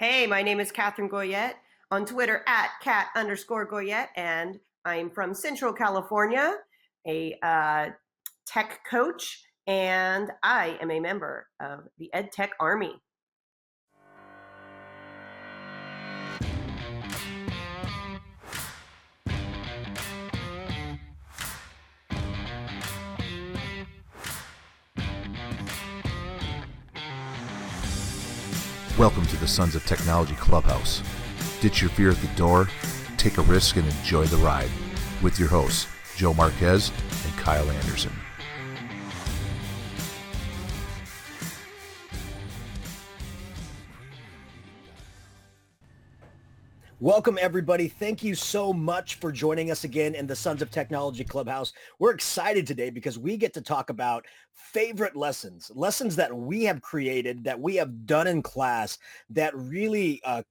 Hey, my name is Catherine Goyette on Twitter at cat underscore Goyette, and I'm from Central California, a uh, tech coach, and I am a member of the EdTech Army. Welcome to the Sons of Technology Clubhouse. Ditch your fear at the door, take a risk, and enjoy the ride. With your hosts, Joe Marquez and Kyle Anderson. Welcome, everybody. Thank you so much for joining us again in the Sons of Technology Clubhouse. We're excited today because we get to talk about favorite lessons, lessons that we have created, that we have done in class that really uh,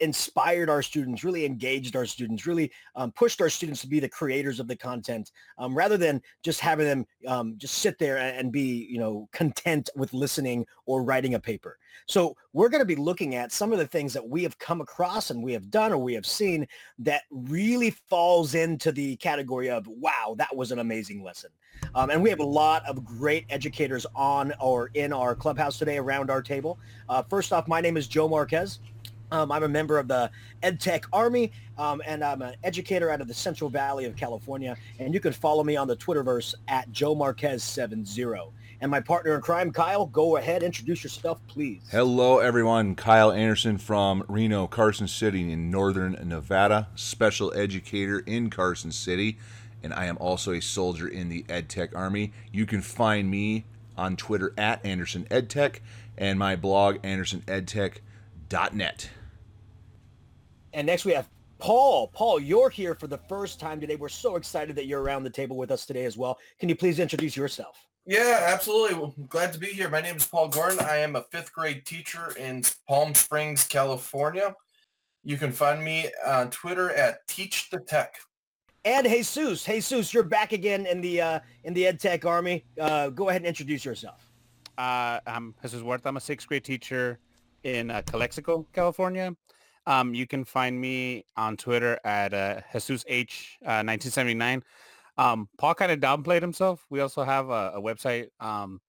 inspired our students, really engaged our students, really um, pushed our students to be the creators of the content um, rather than just having them um, just sit there and be, you know, content with listening or writing a paper. So we're going to be looking at some of the things that we have come across and we have done or we have seen that really falls into the category of, wow, that was an amazing lesson. Um, and we have a lot of great educators on or in our clubhouse today around our table. Uh, first off, my name is Joe Marquez. Um, I'm a member of the EdTech Army, um, and I'm an educator out of the Central Valley of California. And you can follow me on the Twitterverse at Joe Marquez70. And my partner in crime, Kyle, go ahead, introduce yourself, please. Hello, everyone. Kyle Anderson from Reno, Carson City in northern Nevada, special educator in Carson City. And I am also a soldier in the EdTech Army. You can find me on Twitter at Anderson EdTech and my blog, AndersonEdTech.net. And next we have Paul. Paul, you're here for the first time today. We're so excited that you're around the table with us today as well. Can you please introduce yourself? Yeah, absolutely. Well, glad to be here. My name is Paul Gordon. I am a fifth grade teacher in Palm Springs, California. You can find me on Twitter at Teach the Tech. And Jesus, Jesus, you're back again in the uh, in the EdTech Army. Uh, go ahead and introduce yourself. Uh, I'm Jesus Huerta. I'm a sixth grade teacher in uh, Calexico, California. Um, you can find me on Twitter at uh, Jesus H uh, 1979. Um, Paul kind of downplayed himself. We also have a, a website, um,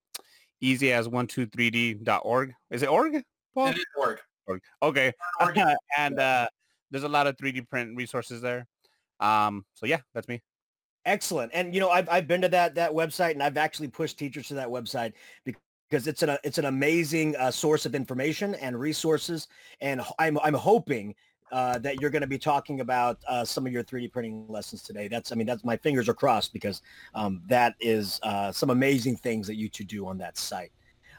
easy as 123d.org. Is it org? Paul? It is org. org. Okay. and uh, there's a lot of 3D print resources there. Um, so yeah, that's me. Excellent. And you know, I've I've been to that that website and I've actually pushed teachers to that website because because it's an it's an amazing uh, source of information and resources. And I'm I'm hoping uh, that you're going to be talking about uh, some of your 3D printing lessons today. That's I mean that's my fingers are crossed because um, that is uh, some amazing things that you two do on that site.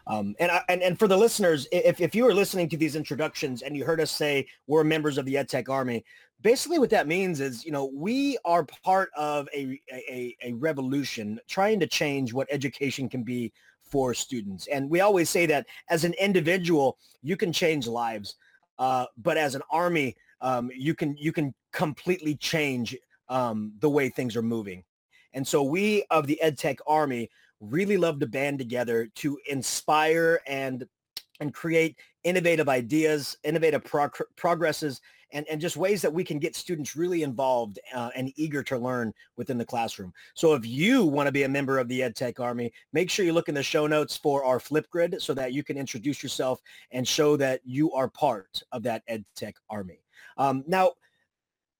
Um, and, I, and and for the listeners, if, if you were listening to these introductions and you heard us say we're members of the EdTech Army, basically what that means is, you know, we are part of a, a, a revolution trying to change what education can be for students. And we always say that as an individual, you can change lives. Uh, but as an army, um, you can you can completely change um, the way things are moving. And so we of the EdTech Army really love to band together to inspire and and create innovative ideas, innovative prog- progresses, and, and just ways that we can get students really involved uh, and eager to learn within the classroom. So if you want to be a member of the EdTech Army, make sure you look in the show notes for our Flipgrid so that you can introduce yourself and show that you are part of that EdTech Army. Um, now,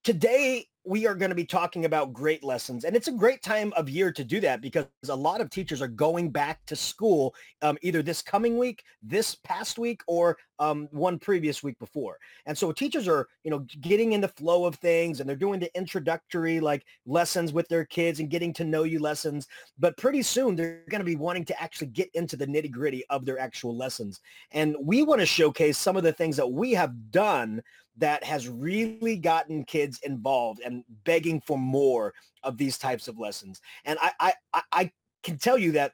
today we are going to be talking about great lessons and it's a great time of year to do that because a lot of teachers are going back to school um, either this coming week this past week or um, one previous week before. And so teachers are you know getting in the flow of things and they're doing the introductory like lessons with their kids and getting to know you lessons but pretty soon they're going to be wanting to actually get into the nitty gritty of their actual lessons. And we want to showcase some of the things that we have done that has really gotten kids involved and begging for more of these types of lessons. And I, I, I can tell you that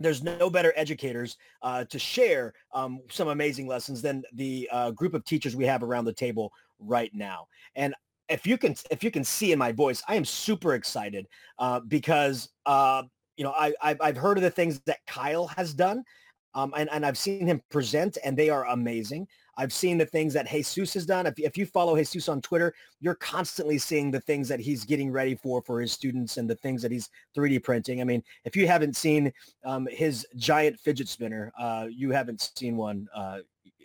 there's no better educators uh, to share um, some amazing lessons than the uh, group of teachers we have around the table right now. And if you can, if you can see in my voice, I am super excited uh, because uh, you know I, I've, I've heard of the things that Kyle has done, um, and, and I've seen him present, and they are amazing. I've seen the things that Jesus has done. If, if you follow Jesus on Twitter, you're constantly seeing the things that he's getting ready for for his students and the things that he's 3D printing. I mean, if you haven't seen um, his giant fidget spinner, uh, you haven't seen one uh,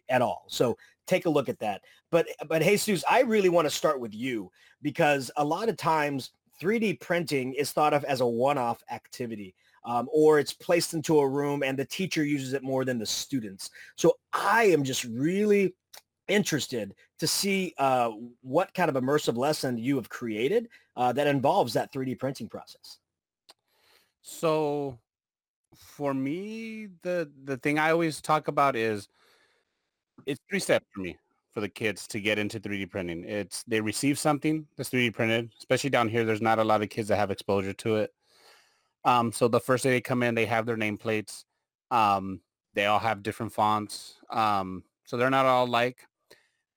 at all. So take a look at that. But but Jesus, I really want to start with you because a lot of times 3D printing is thought of as a one-off activity. Um, or it's placed into a room and the teacher uses it more than the students. So I am just really interested to see uh, what kind of immersive lesson you have created uh, that involves that 3D printing process. So for me, the the thing I always talk about is it's three steps for me for the kids to get into 3D printing. It's they receive something that's 3D printed, especially down here. There's not a lot of kids that have exposure to it. Um, so the first day they come in, they have their nameplates. Um, they all have different fonts. Um, so they're not all like.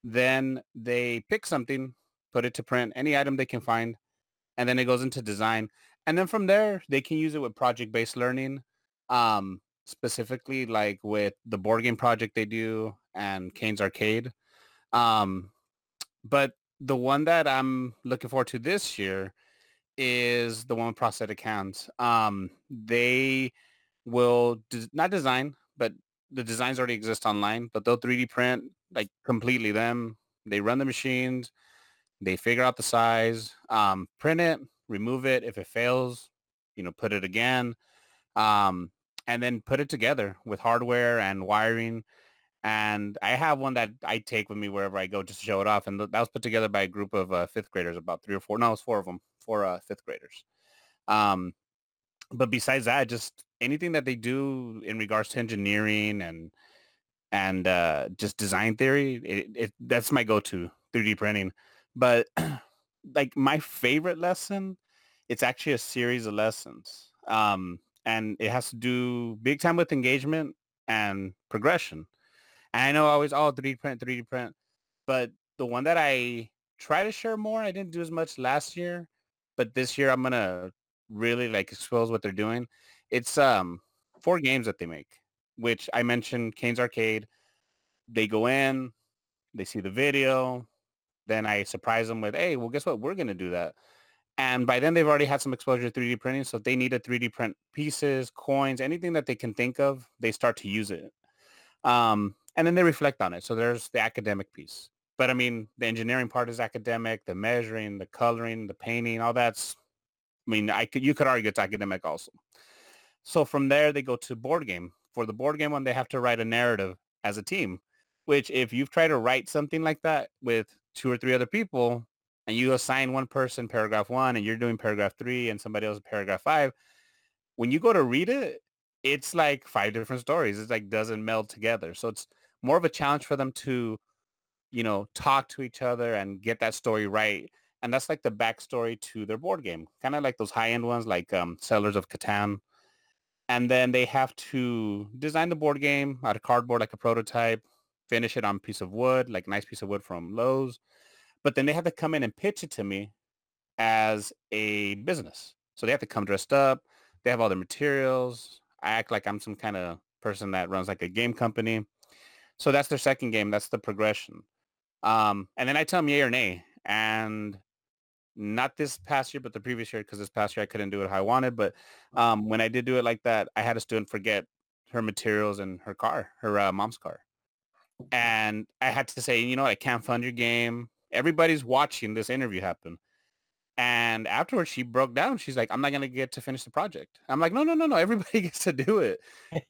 Then they pick something, put it to print, any item they can find, and then it goes into design. And then from there, they can use it with project-based learning, um, specifically like with the board game project they do and Caine's Arcade. Um, but the one that I'm looking forward to this year is the one with prosthetic hands. Um, they will not design, but the designs already exist online, but they'll 3D print like completely them. They run the machines, they figure out the size, um, print it, remove it. If it fails, you know, put it again, um, and then put it together with hardware and wiring and I have one that I take with me wherever I go just to show it off. And th- that was put together by a group of uh, fifth graders, about three or four. No, it was four of them, four uh, fifth graders. Um, but besides that, just anything that they do in regards to engineering and and uh, just design theory, it, it that's my go-to 3D printing. But like my favorite lesson, it's actually a series of lessons, um, and it has to do big time with engagement and progression. And I know I always, oh, 3D print, 3D print. But the one that I try to share more, I didn't do as much last year, but this year I'm to really like expose what they're doing. It's um four games that they make, which I mentioned Caine's Arcade. They go in, they see the video, then I surprise them with, hey, well, guess what? We're to do that. And by then they've already had some exposure to 3D printing. So if they need a 3D print pieces, coins, anything that they can think of, they start to use it. Um, and then they reflect on it. So there's the academic piece. But I mean, the engineering part is academic, the measuring, the coloring, the painting, all that's, I mean, I could, you could argue it's academic also. So from there, they go to board game. For the board game one, they have to write a narrative as a team, which if you've tried to write something like that with two or three other people and you assign one person paragraph one and you're doing paragraph three and somebody else paragraph five, when you go to read it, it's like five different stories. It's like doesn't meld together. So it's more of a challenge for them to, you know, talk to each other and get that story right. And that's like the backstory to their board game, kind of like those high-end ones like um, of Catan. And then they have to design the board game out of cardboard like a prototype, finish it on a piece of wood, like a nice piece of wood from Lowe's. But then they have to come in and pitch it to me as a business. So they have to come dressed up. They have all their materials. I act like I'm some kind of person that runs like a game company. So that's their second game. That's the progression. Um, and then I tell them yay or nay. And not this past year, but the previous year, because this past year I couldn't do it how I wanted. But um, when I did do it like that, I had a student forget her materials in her car, her uh, mom's car. And I had to say, you know, I can't fund your game. Everybody's watching this interview happen. And afterwards, she broke down. She's like, I'm not going to get to finish the project. I'm like, no, no, no, no. Everybody gets to do it.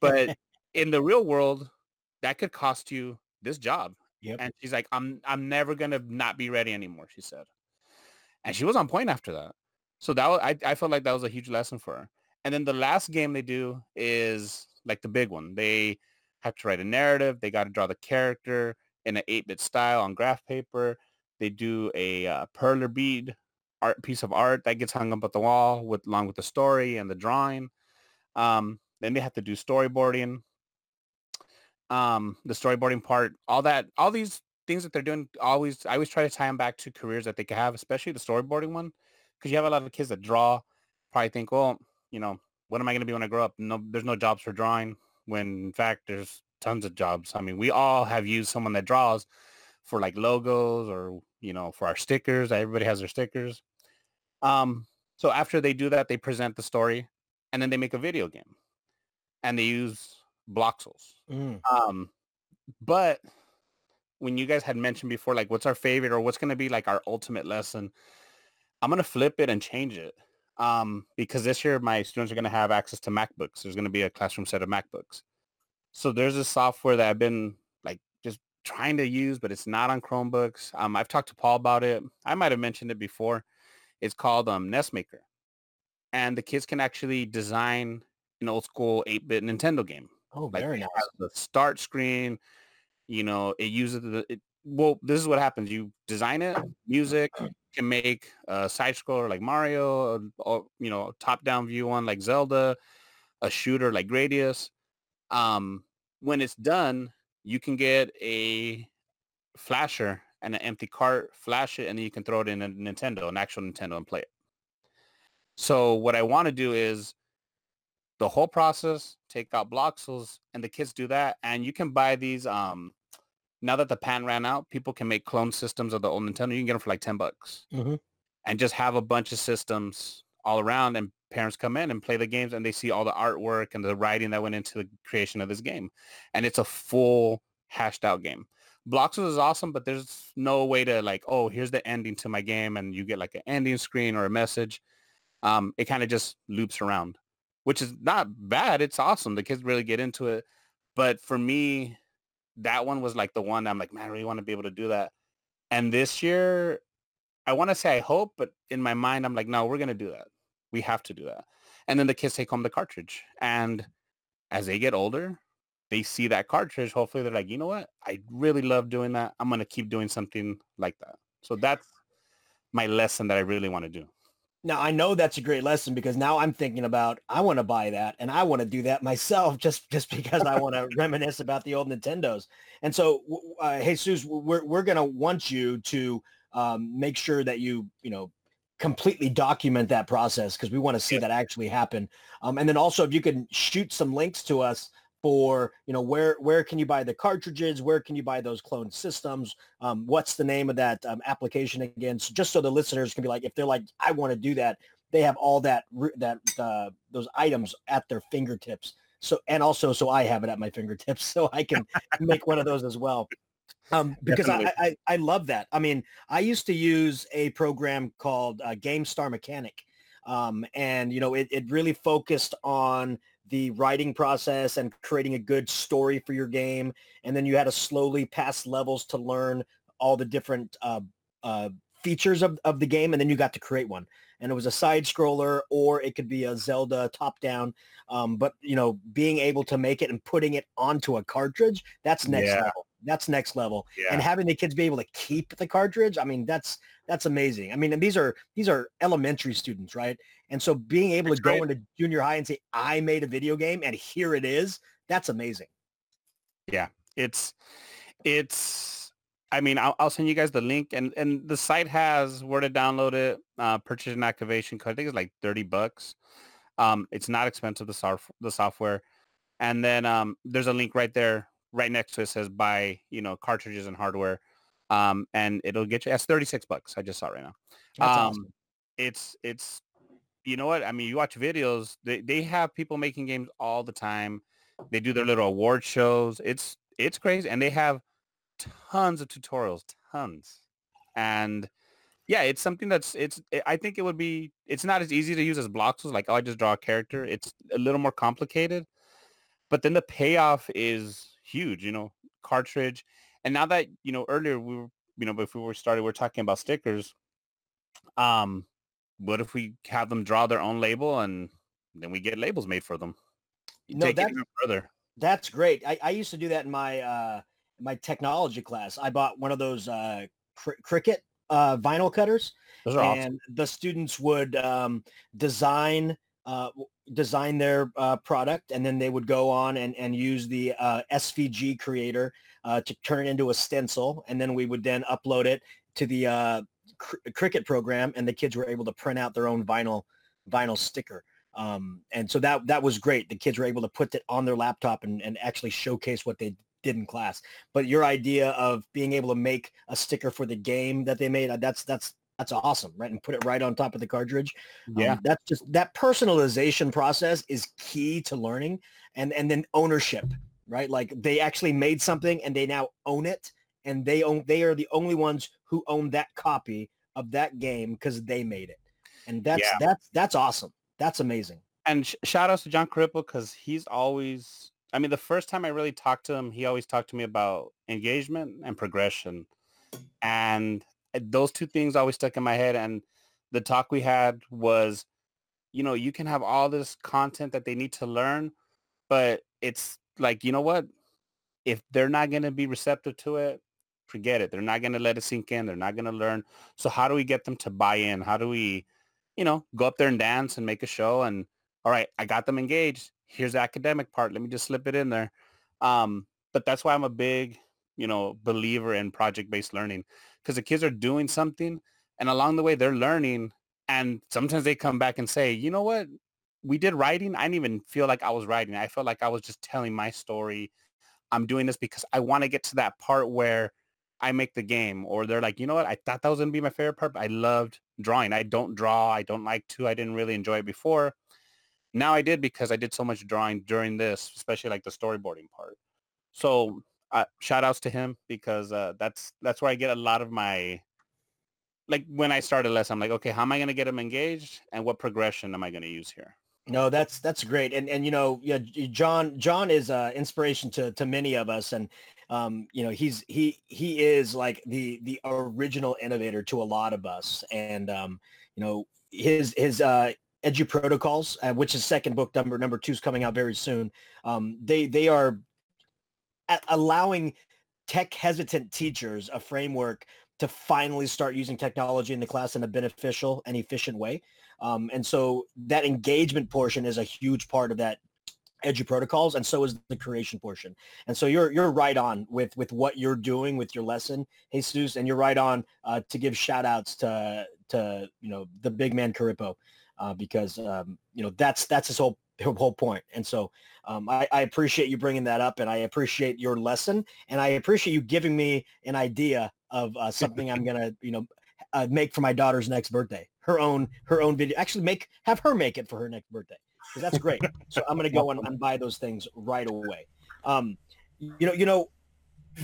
But in the real world, that could cost you this job. Yep. And she's like, I'm I'm never gonna not be ready anymore, she said. And she was on point after that. So that was, I, I felt like that was a huge lesson for her. And then the last game they do is like the big one. They have to write a narrative. They got to draw the character in an 8-bit style on graph paper. They do a uh, perler bead art piece of art that gets hung up at the wall with along with the story and the drawing. Um, then they have to do storyboarding um, the storyboarding part, all that, all these things that they're doing, always, I always try to tie them back to careers that they could have, especially the storyboarding one, because you have a lot of kids that draw, probably think, well, you know, what am I going to be when I grow up? No, there's no jobs for drawing. When in fact, there's tons of jobs. I mean, we all have used someone that draws for like logos or, you know, for our stickers. Everybody has their stickers. Um, so after they do that, they present the story and then they make a video game and they use Bloxels. Mm. Um, but when you guys had mentioned before, like what's our favorite or what's going to be like our ultimate lesson, I'm going to flip it and change it. Um, because this year my students are going to have access to MacBooks. There's going to be a classroom set of MacBooks. So there's a software that I've been like just trying to use, but it's not on Chromebooks. Um, I've talked to Paul about it. I might have mentioned it before. It's called um, NESmaker. And the kids can actually design an old school 8-bit Nintendo game. Oh, Like very nice. the start screen, you know, it uses the, it, well, this is what happens. You design it, music, can make a side scroller like Mario, or, or, you know, top down view one like Zelda, a shooter like Gradius. Um, when it's done, you can get a flasher and an empty cart, flash it, and then you can throw it in a Nintendo, an actual Nintendo, and play it. So what I want to do is the whole process, take out Bloxels, and the kids do that. And you can buy these. Um, now that the pan ran out, people can make clone systems of the old Nintendo. You can get them for like ten bucks, Mhm. and just have a bunch of systems all around. And parents come in and play the games, and they see all the artwork and the writing that went into the creation of this game. And it's a full hashed out game. Bloxels is awesome, but there's no way to like, oh, here's the ending to my game, and you get like an ending screen or a message. Um, it kind of just loops around which is not bad. It's awesome. The kids really get into it. But for me, that one was like the one I'm like, man, I really want to be able to do that. And this year, I want to say I hope, but in my mind, I'm like, no, we're going to do that. We have to do that. And then the kids take home the cartridge. And as they get older, they see that cartridge. Hopefully they're like, you know what? I really love doing that. I'm going to keep doing something like that. So that's my lesson that I really want to do. Now I know that's a great lesson because now I'm thinking about I want to buy that and I want to do that myself just just because I want to reminisce about the old Nintendos. And so, uh, Jesus, we're we're gonna want you to um, make sure that you you know completely document that process because we want to see Yeah. that actually happen. Um, and then also if you can shoot some links to us for you know where where can you buy the cartridges? Where can you buy those cloned systems? Um, what's the name of that um, application again? So just so the listeners can be like if they're like i want to do that they have all that that uh, those items at their fingertips. So and also so i have it at my fingertips so i can make one of those as well. Um, because I, I i love that. I mean i used to use a program called uh, Gamestar Mechanic. Um, and you know it, it really focused on the writing process and creating a good story for your game and then you had to slowly pass levels to learn all the different uh, uh, features of, of the game and then you got to create one and it was a side scroller or it could be a zelda top down um, but you know being able to make it and putting it onto a cartridge that's next Yeah. level that's next level. Yeah. and having the kids be able to keep the cartridge i mean that's that's amazing. I mean and these are these are elementary students right? And so being able That's to go into junior high and say i made a video game and here it is that's amazing. Yeah. it's it's i mean I'll, I'll send you guys the link and and the site has where to download it uh purchase and activation code. I think it's like 30 bucks. Um it's not expensive the soft the software. And then um there's a link right there right next to it says buy you know cartridges and hardware um and it'll get you that's 36 bucks i just saw it right now. That's um awesome. it's it's you know what i mean you watch videos they, they have people making games all the time they do their little award shows it's it's crazy and they have tons of tutorials tons and yeah it's something that's it's i think it would be it's not as easy to use as Bloxels like oh i just draw a character it's a little more complicated but then the payoff is huge you know cartridge and now that you know earlier we were you know before we started we are talking about stickers um what if we have them draw their own label and then we get labels made for them You No, take that- further That's great. I, I used to do that in my uh, my technology class. I bought one of those uh, cr- Cricut uh, vinyl cutters, are awesome and the students would um, design uh, design their uh, product, and then they would go on and, and use the uh, SVG creator uh, to turn it into a stencil, and then we would then upload it to the uh, Cr- Cricut program, and the kids were able to print out their own vinyl vinyl sticker. Um, and so that that was great. The kids were able to put it on their laptop and, and actually showcase what they did in class. But your idea of being able to make a sticker for the game that they made, uh, that's that's that's awesome, right? And put it right on top of the cartridge. Yeah. Um, that's just that personalization process is key to learning and and then ownership, right? Like they actually made something and they now own it and they own they are the only ones who own that copy of that game because they made it. And that's Yeah. that's that's awesome. That's amazing. and sh- shout outs to John Corippo because he's always. I mean, the first time I really talked to him, he always talked to me about engagement and progression, and those two things always stuck in my head. And the talk we had was, you know, you can have all this content that they need to learn, but it's like, you know what? If they're not going to be receptive to it, forget it. They're not going to let it sink in. They're not going to learn. So how do we get them to buy in? How do we, you know, go up there and dance and make a show and all right, I got them engaged. Here's the academic part. Let me just slip it in there. Um, but that's why I'm a big, you know, believer in project-based learning because the kids are doing something and along the way they're learning and sometimes they come back and say, you know what? We did writing. I didn't even feel like I was writing. I felt like I was just telling my story. I'm doing this because I want to get to that part where I make the game or they're like, you know what? I thought that was going to be my favorite part. But I loved drawing. I don't draw. I don't like to. I didn't really enjoy it before. Now I did because I did so much drawing during this, especially like the storyboarding part. So uh, shout outs to him because uh, that's that's where I get a lot of my like when I started lesson. I'm like, okay, how am I going to get them engaged, and what progression am I going to use here? No, that's that's great, and and you know, yeah, John John is uh, inspiration to to many of us, and um, you know, he's he he is like the the original innovator to a lot of us, and um, you know, his his uh, Edu Protocols, uh, which is second book number number two is coming out very soon. Um, they they are allowing tech hesitant teachers a framework to finally start using technology in the class in a beneficial and efficient way. Um, and so that engagement portion is a huge part of that edu protocols and so is the creation portion and so you're you're right on with with what you're doing with your lesson jesus and you're right on uh, to give shout outs to to you know the big man Corippo, uh, because um, you know that's that's his whole her whole point and so um, I, I appreciate you bringing that up and i appreciate your lesson and i appreciate you giving me an idea of uh, something i'm gonna you know uh, make for my daughter's next birthday her own her own video actually make have her make it for her next birthday because that's great so i'm gonna go and, and buy those things right away. Um you know you know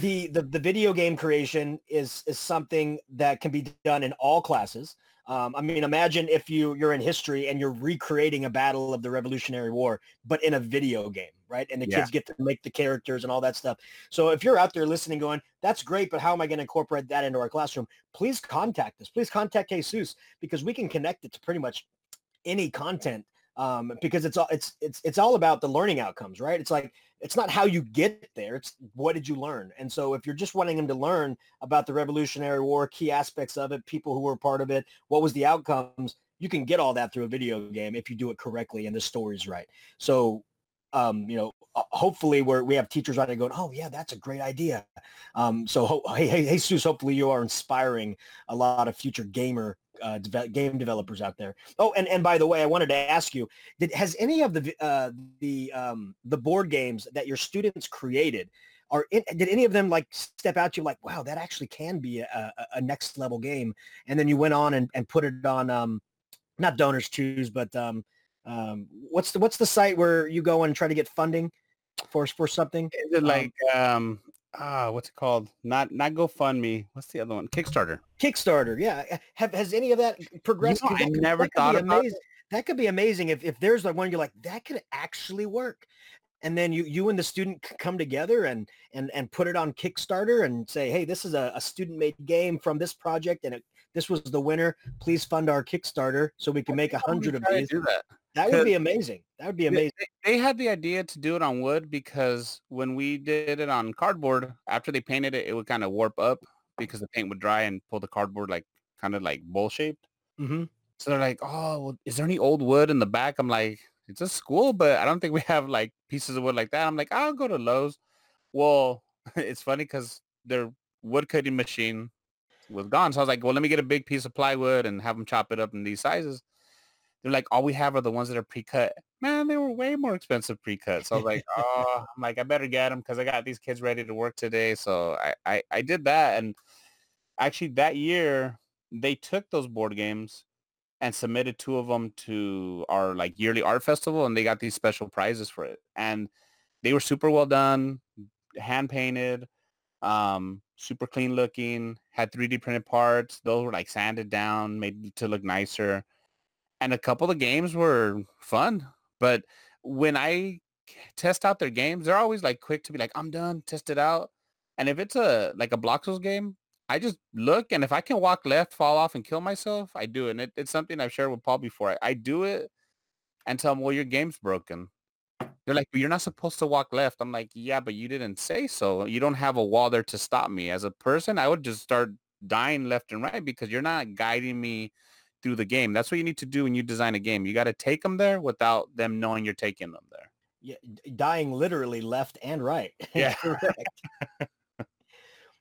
the, the the video game creation is is something that can be done in all classes um, I mean, imagine if you you're in history and you're recreating a battle of the Revolutionary War, but in a video game, right? And the Yeah. kids get to make the characters and all that stuff. So if you're out there listening, going, "That's great, but how am I going to incorporate that into our classroom?" Please contact us. Please contact Jesus because we can connect it to pretty much any content um, because it's all it's it's it's all about the learning outcomes, right? It's like it's not how you get there; it's what did you learn. And so, if you're just wanting them to learn about the Revolutionary War, key aspects of it, people who were part of it, what was the outcomes, you can get all that through a video game if you do it correctly and the story's right. So, um, you know, hopefully we're we have teachers out there going, oh yeah, that's a great idea. Um, so ho- hey, hey, hey, Seuss, hopefully you are inspiring a lot of future gamer uh, deve- game developers out there. Oh, and, and by the way, I wanted to ask you, did has any of the uh, the um, the board games that your students created are in, did any of them like step out to you like, wow, that actually can be a, a, a next level game? And then you went on and, and put it on um, not donors choose, but um, um, what's the what's the site where you go and try to get funding for for something? Is it like um ah what's it called? Not not GoFundMe. What's the other one? Kickstarter. Kickstarter, yeah. Have has any of that progressed? know, 'Cause I could- never thought about amazing. That could be amazing if, if there's like one you're like that could actually work, and then you you and the student come together and and and put it on Kickstarter and say, hey, this is a, a student made game from this project, and it, this was the winner. Please fund our Kickstarter so we can make a hundred of these. do that. That would be amazing. That would be amazing. They, they had the idea to do it on wood because when we did it on cardboard, after they painted it, it would kind of warp up because the paint would dry and pull the cardboard like kind of like bowl shaped. hmm So they're like, oh, well, is there any old wood in the back? I'm like, it's a school, but I don't think we have like pieces of wood like that. I'm like, I'll go to Lowe's. Well, it's funny because their wood cutting machine was gone. So I was like, well, let me get a big piece of plywood and have them chop it up in these sizes. They're like, all we have are the ones that are pre-cut. Man, they were way more expensive pre-cut. So I was like, oh, I'm like, I better get them because I got these kids ready to work today. So I, I, I did that. And actually that year they took those board games and submitted two of them to our like yearly art festival and they got these special prizes for it. And they were super well done, hand painted, um, super clean looking, had 3D printed parts. Those were like sanded down, made to look nicer. And a couple of games were fun. But when I test out their games, they're always like quick to be like, I'm done, test it out. And if it's a like a Bloxels game, I just look and if I can walk left, fall off and kill myself, I do it. And it, it's something I've shared with Paul before. I, I do it and tell them, well, your game's broken. They're like, but you're not supposed to walk left. I'm like, yeah, but you didn't say so. You don't have a wall there to stop me. As a person, I would just start dying left and right because you're not guiding me through the game. That's what you need to do when you design a game. You got to take them there without them knowing you're taking them there. Yeah, dying literally left and right. Yeah.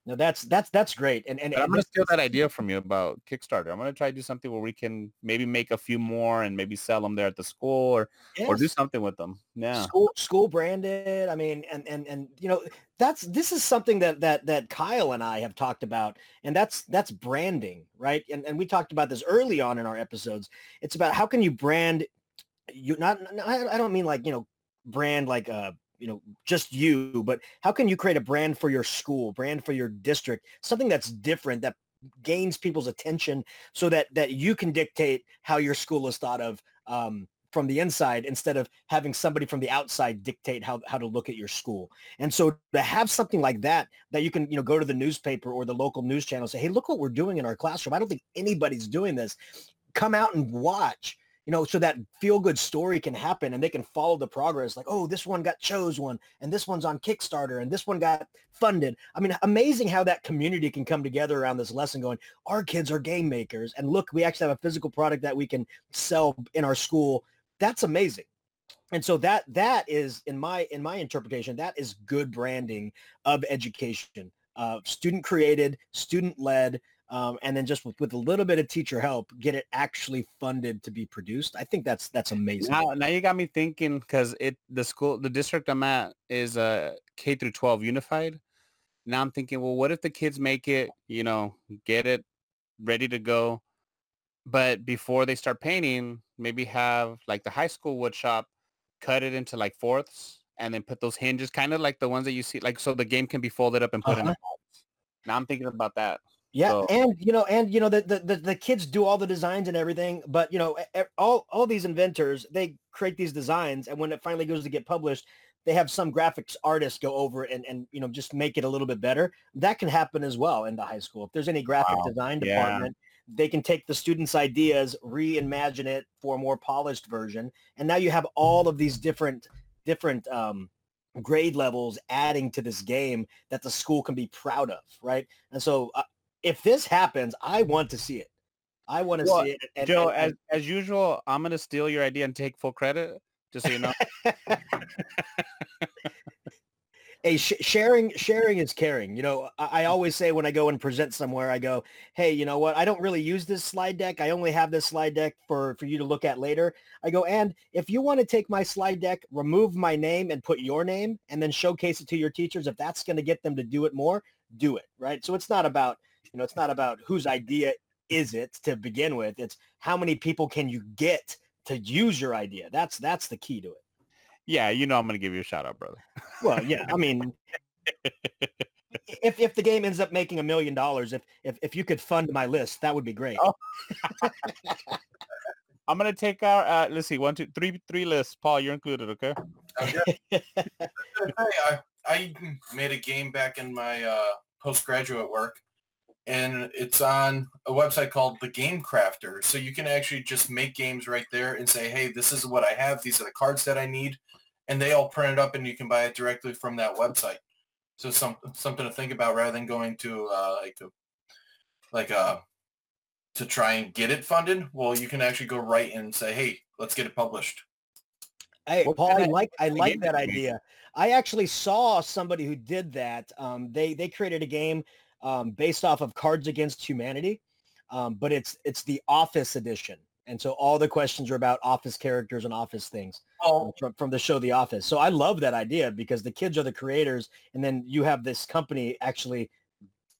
No, that's that's that's great. And and, But I'm gonna steal that idea from you about Kickstarter. I'm gonna try to do something where we can maybe make a few more and maybe sell them there at the school or or do something with them. Yeah. school school branded i mean and and and you know that's this is something that that that kyle and i have talked about and that's that's branding right and and we talked about this early on in our episodes it's about how can you brand you not I don't mean like you know brand like uh you know just you but how can you create a brand for your school brand for your district something that's different that gains people's attention so that that you can dictate how your school is thought of um, from the inside instead of having somebody from the outside dictate how, how to look at your school. And so to have something like that, that you can, you know, go to the newspaper or the local news channel and say, hey, look what we're doing in our classroom. I don't think anybody's doing this. Come out and watch, you know, so that feel good story can happen and they can follow the progress. Like, oh, this one got chose one and this one's on Kickstarter and this one got funded. I mean, amazing how that community can come together around this lesson going, our kids are game makers. And look, we actually have a physical product that we can sell in our school that's amazing and so that that is in my in my interpretation that is good branding of education uh, student created student led um, and then just with, with a little bit of teacher help get it actually funded to be produced i think that's that's amazing Now, now you got me thinking because it the school the district I'm at is uh, K through 12 unified. Now I'm thinking, well, what if the kids make it, you know, get it ready to go, but before they start painting, maybe have like the high school wood shop cut it into like fourths and then put those hinges, kind of like the ones that you see, like so the game can be folded up and put in. A Uh-huh. box. Now I'm thinking about that. Yeah, So- and you know, and you know, the, the the the kids do all the designs and everything, but you know, all all these inventors they create these designs, and when it finally goes to get published, they have some graphics artist go over it and and you know just make it a little bit better. That can happen as well in the high school. If there's any graphic Wow, design yeah. department, they can take the students' ideas, reimagine it for a more polished version, and now you have all of these different different um, grade levels adding to this game that the school can be proud of, right? And so uh, if this happens, I want to see it. I want to Well, see it. And, Joe, and- as as usual, I'm gonna steal your idea and take full credit, just so you know. hey, sh- sharing sharing is caring. You know, I, I always say when I go and present somewhere, I go, hey, you know what? I don't really use this slide deck. I only have this slide deck for for you to look at later. I go, and if you want to take my slide deck, remove my name and put your name, and then showcase it to your teachers. If that's going to get them to do it more, do it. Right. So it's not about you know, it's not about whose idea is it to begin with. It's how many people can you get to use your idea. That's that's the key to it. yeah, you know I'm gonna give you a shout out, brother. Well, yeah, I mean, if if the game ends up making a million dollars, if if if you could fund my list, that would be great. Oh. I'm gonna take our uh, let's see, one, two, three, three lists. Paul, you're included, okay? Okay. Hey, I, I made a game back in my uh, postgraduate work, and it's on a website called The Game Crafter. So you can actually just make games right there and say, hey, this is what I have. These are the cards that I need. And they all print it up and you can buy it directly from that website. So some, something to think about rather than going to uh, like a, like a, to try and get it funded. Well, you can actually go right and say, hey, let's get it published. Hey, What Paul, kind I like I like that did you make? idea. I actually saw somebody who did that. Um, they they created a game um, based off of Cards Against Humanity, um, but it's it's the Office edition, And so all the questions are about office characters and office things Well, from, from the show The Office. So I love that idea because the kids are the creators and then you have this company actually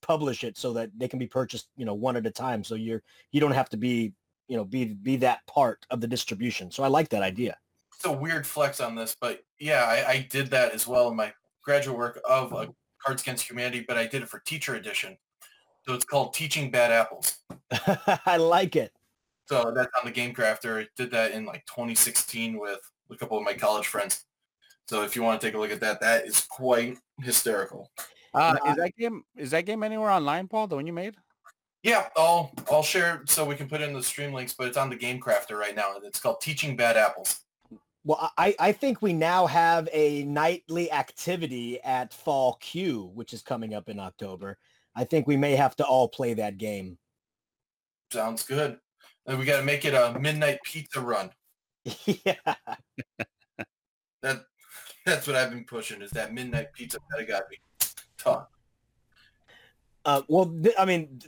publish it so that they can be purchased, you know, one at a time. So you're you don't have to be, you know, be be that part of the distribution. So I like that idea. it's a weird flex on this, but yeah, I, I did that as well in my graduate work of uh, Cards Against Humanity, but I did it for teacher edition. So it's called Teaching Bad Apples. I like it. So that's on the Game Crafter. I did that in like 2016 with a couple of my college friends. So if you want to take a look at that, that is quite hysterical. Uh, is that game is that game anywhere online, Paul? The one you made? Yeah, I'll I'll share so we can put in the stream links, but it's on the Game Crafter right now. and It's called Teaching Bad Apples. Well, I, I think we now have a nightly activity at Fall CUE, which is coming up in October. I think we may have to all play that game. Sounds good. And we got to make it a midnight pizza run. yeah. That that's what I've been pushing is that midnight pizza pedagogy talk. Uh, well, th- I mean,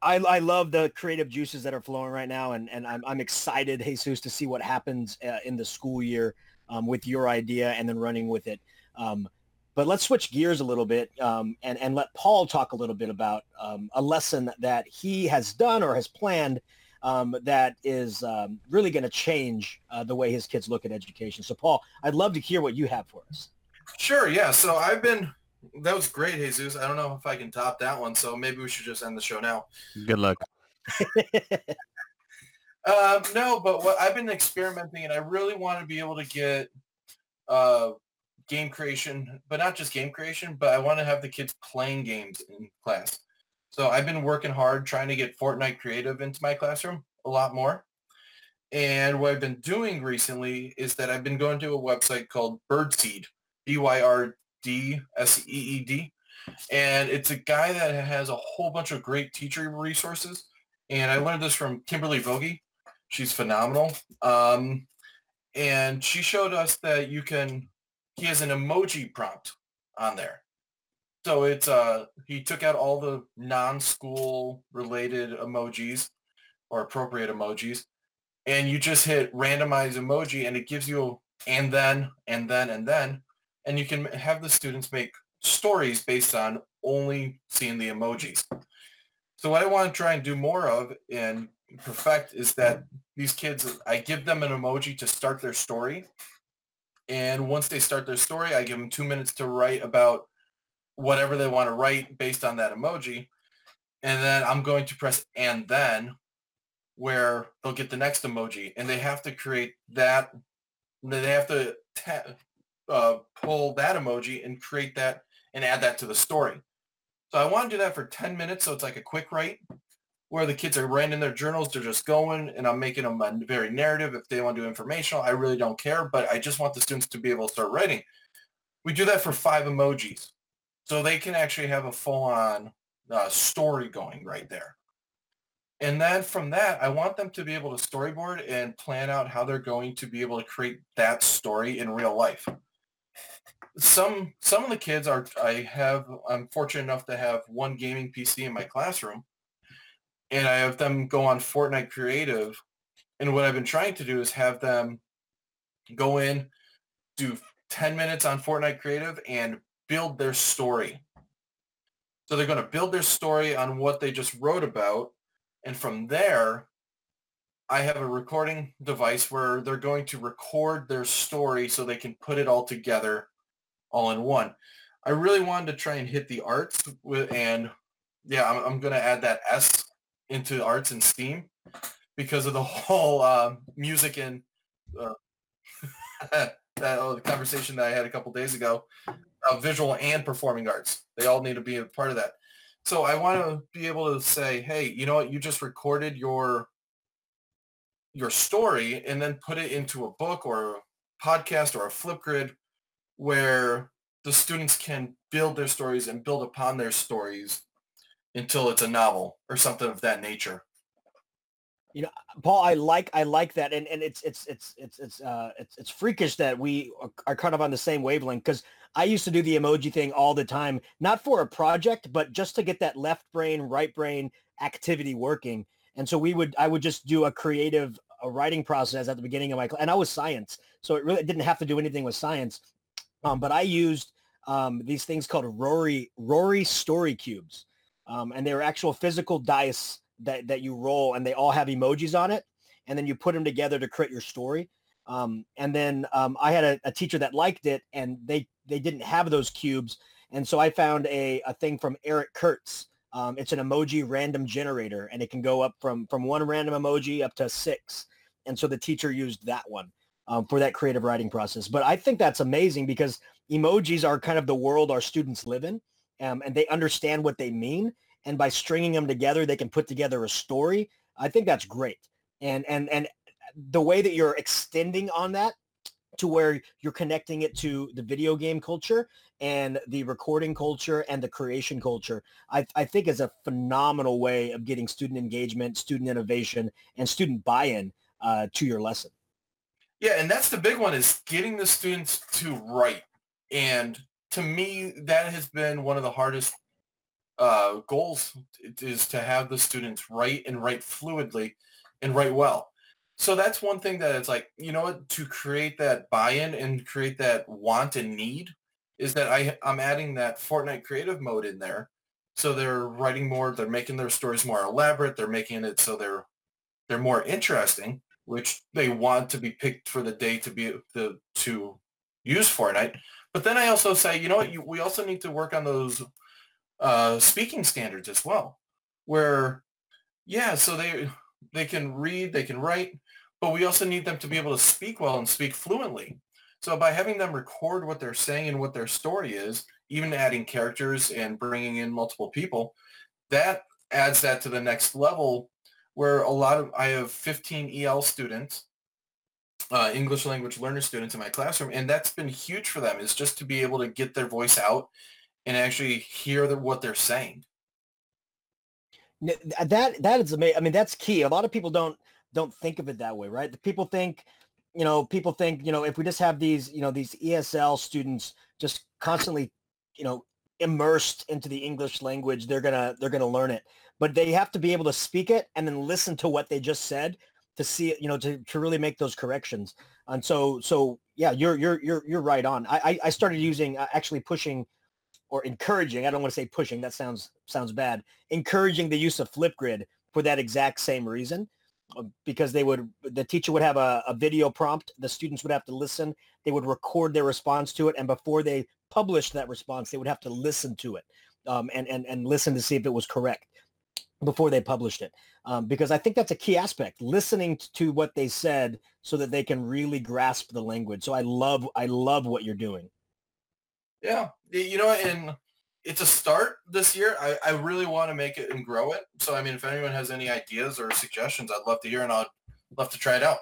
I, I love the creative juices that are flowing right now, and, and I'm, I'm excited, Jesus, to see what happens uh, in the school year um, with your idea and then running with it. Um, but let's switch gears a little bit um, and, and let Paul talk a little bit about um, a lesson that he has done or has planned um, that is um, really going to change uh, the way his kids look at education. So, Paul, I'd love to hear what you have for us. Sure, yeah. So I've been that was great, Jesus. I don't know if I can top that one, so maybe we should just end the show now. Good luck. Um, no, but what I've been experimenting, and I really want to be able to get uh, game creation, but not just game creation, but I want to have the kids playing games in class. So I've been working hard trying to get Fortnite creative into my classroom a lot more. And what I've been doing recently is that I've been going to a website called Byrdseed, B-Y-R-D-S-E-E-D. And it's a guy that has a whole bunch of great teacher resources. And I learned this from Kimberly Vogie. She's phenomenal. Um, and she showed us that you can, he has an emoji prompt on there. So it's, uh, he took out all the non-school related emojis or appropriate emojis. And you just hit randomize emoji and it gives you and then, and then, and then. And you can have the students make stories based on only seeing the emojis. So what I want to try and do more of and perfect is that these kids, I give them an emoji to start their story. And once they start their story, I give them two minutes to write about whatever they want to write based on that emoji. And then I'm going to press and then where they'll get the next emoji and they have to create that. They have to uh, pull that emoji and create that and add that to the story. So I want to do that for 10 minutes. So it's like a quick write where the kids are writing in their journals. They're just going and I'm making them a very narrative. If they want to do informational, I really don't care, but I just want the students to be able to start writing. We do that for five emojis. So they can actually have a full on uh, story going right there. And then from that, I want them to be able to storyboard and plan out how they're going to be able to create that story in real life some some of the kids are I have I'm fortunate enough to have one gaming PC in my classroom. And I have them go on Fortnite Creative. And what I've been trying to do is have them go in do 10 minutes on Fortnite Creative and build their story. So they're going to build their story on what they just wrote about. And from there I have a recording device where they're going to record their story so they can put it all together all in one. I really wanted to try and hit the arts with, and yeah, I'm, I'm going to add that S into arts and STEAM because of the whole uh, music and uh, that uh, conversation that I had a couple days ago, uh, visual and performing arts. They all need to be a part of that. So I want to be able to say, hey, you know what? You just recorded your your story and then put it into a book or a podcast or a Flipgrid where the students can build their stories and build upon their stories until it's a novel or something of that nature. You know, Paul, I like I like that, and and it's it's it's it's it's uh it's it's freakish that we are kind of on the same wavelength because I used to do the emoji thing all the time, not for a project, but just to get that left brain right brain activity working. And so we would I would just do a creative a writing process at the beginning of my class, and I was science, so it really didn't have to do anything with science. Um, but I used um, these things called Rory Rory story cubes, um, and they're actual physical dice that that you roll, and they all have emojis on it, and then you put them together to create your story. Um, and then um, I had a, a, teacher that liked it, and they they didn't have those cubes, and so I found a a thing from Eric Curts. Um, it's an emoji random generator, and it can go up from from one random emoji up to six. And so the teacher used that one um, for that creative writing process. But I think that's amazing because emojis are kind of the world our students live in, um, and they understand what they mean. And by stringing them together, they can put together a story. I think that's great. And and and the way that you're extending on that to where you're connecting it to the video game culture and the recording culture and the creation culture, I, I think is a phenomenal way of getting student engagement, student innovation, and student buy-in uh, to your lesson. Yeah, and that's the big one is getting the students to write. And to me, that has been one of the hardest uh, goals is to have the students write and write fluidly and write well. So that's one thing that it's like, you know what, to create that buy-in and create that want and need is that I, I'm adding that Fortnite creative mode in there. So they're writing more, they're making their stories more elaborate, they're making it so they're they're more interesting which they want to be picked for the day to be the to use Fortnite. But then I also say, you know what, you, we also need to work on those uh, speaking standards as well, where yeah, so they they can read, they can write, but we also need them to be able to speak well and speak fluently. So by having them record what they're saying and what their story is, even adding characters and bringing in multiple people, that adds that to the next level where a lot of I have 15 EL students, uh, English language learner students in my classroom, and that's been huge for them. Is just to be able to get their voice out and actually hear the, what they're saying. That that is amazing. I mean, that's key. A lot of people don't don't think of it that way, right? The people think, you know, people think, you know, if we just have these, you know, these ESL students just constantly, you know, immersed into the English language, they're gonna they're gonna learn it but they have to be able to speak it and then listen to what they just said to see it, you know, to, to really make those corrections. And so, so yeah, you're, you're, you're, you're right on. I, I started using, uh, actually pushing or encouraging, I don't want to say pushing, that sounds, sounds bad, encouraging the use of Flipgrid for that exact same reason uh, because they would, the teacher would have a, a video prompt, the students would have to listen, they would record their response to it. And before they published that response, they would have to listen to it um, and, and, and listen to see if it was correct before they published it um, because i think that's a key aspect listening to what they said so that they can really grasp the language. So i love i love what you're doing. Yeah you know and it's a start this year. I, I really want to make it and grow it. So i mean if anyone has any ideas or suggestions i'd love to hear and i'd love to try it out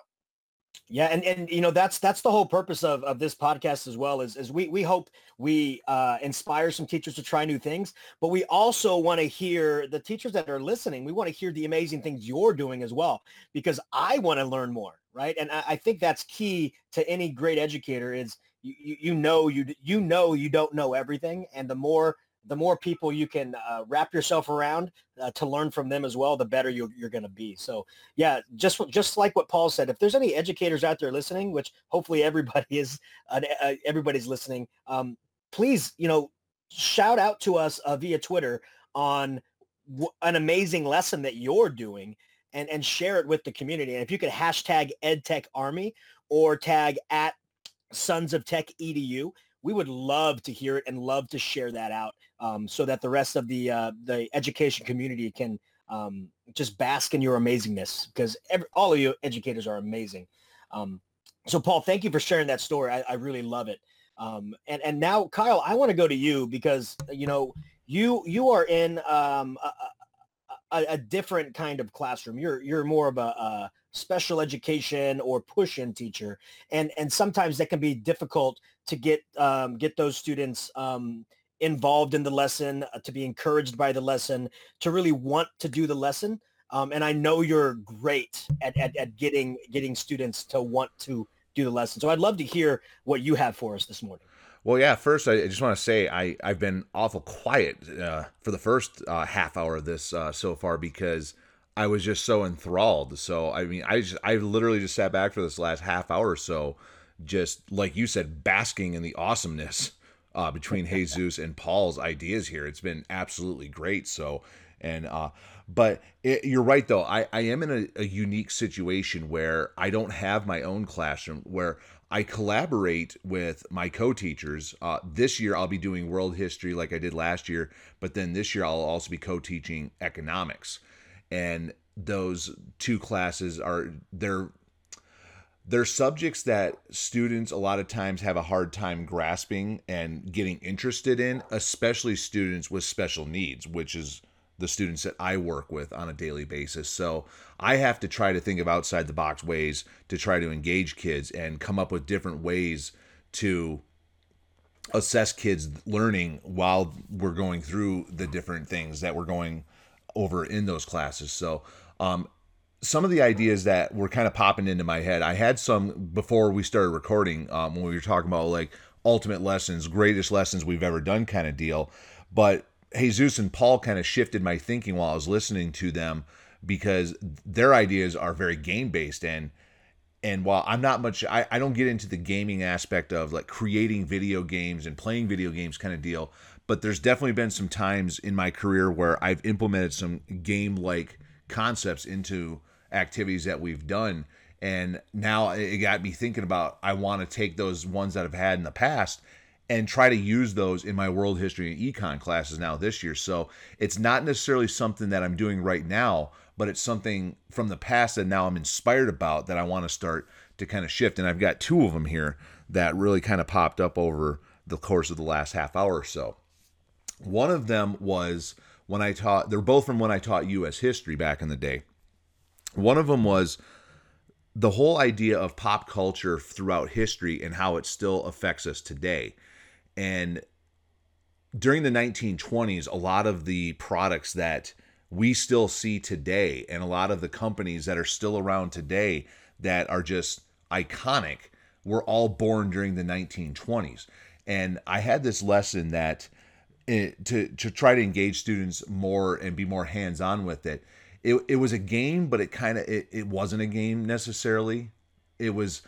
yeah, and and you know that's that's the whole purpose of, of this podcast as well is, is we we hope we uh, inspire some teachers to try new things, but we also want to hear the teachers that are listening. We want to hear the amazing things you're doing as well because I want to learn more, right? And I, I think that's key to any great educator is you, you, you know you you know you don't know everything, and the more the more people you can uh, wrap yourself around uh, to learn from them as well, the better you, you're going to be. So yeah, just just like what Paul said, if there's any educators out there listening, which hopefully everybody is, uh, everybody's listening, um, please, you know, shout out to us uh, via Twitter on w- an amazing lesson that you're doing and, and share it with the community. And if you could hashtag EdTech Army or tag at Sons of Tech EDU, we would love to hear it and love to share that out um, so that the rest of the uh, the education community can um, just bask in your amazingness because every, all of you educators are amazing. Um, so Paul, thank you for sharing that story. I, I really love it. Um, and and now Kyle, I want to go to you because you know you you are in um, a, a, a, different kind of classroom. You're you're more of a, a special education or push-in teacher, and and sometimes that can be difficult to get um, get those students um, involved in the lesson, uh, to be encouraged by the lesson, to really want to do the lesson. Um, and I know you're great at, at, at getting getting students to want to do the lesson. So I'd love to hear what you have for us this morning. Well, yeah. First, I just want to say I I've been awful quiet uh, for the first uh, half hour of this uh, so far because I was just so enthralled. So I mean, I just I literally just sat back for this last half hour or so, just like you said, basking in the awesomeness uh, between Jesus and Paul's ideas here. It's been absolutely great. So and uh, but it, you're right though. I I am in a, a unique situation where I don't have my own classroom where I collaborate with my co-teachers. Uh, this year I'll be doing world history like I did last year, but then this year I'll also be co-teaching economics and those two classes are they're they're subjects that students a lot of times have a hard time grasping and getting interested in especially students with special needs which is the students that I work with on a daily basis. So I have to try to think of outside the box ways to try to engage kids and come up with different ways to assess kids learning while we're going through the different things that we're going over in those classes. So, um, some of the ideas that were kind of popping into my head, I had some before we started recording um, when we were talking about like ultimate lessons, greatest lessons we've ever done kind of deal. But Jesus and Paul kind of shifted my thinking while I was listening to them because their ideas are very game based and and while I'm not much I, I don't get into the gaming aspect of like creating video games and playing video games kind of deal, but there's definitely been some times in my career where I've implemented some game like concepts into activities that we've done. And now it got me thinking about I want to take those ones that I've had in the past and try to use those in my world history and econ classes now this year. So it's not necessarily something that I'm doing right now, but it's something from the past that now I'm inspired about that I want to start to kind of shift. And I've got two of them here that really kind of popped up over the course of the last half hour or so. One of them was when I taught, they're both from when I taught US history back in the day. One of them was the whole idea of pop culture throughout history and how it still affects us today. And during the 1920s, a lot of the products that we still see today and a lot of the companies that are still around today that are just iconic were all born during the 1920s. And I had this lesson that it, to to try to engage students more and be more hands on with it. It it was a game, but it kind of it, it wasn't a game necessarily. It was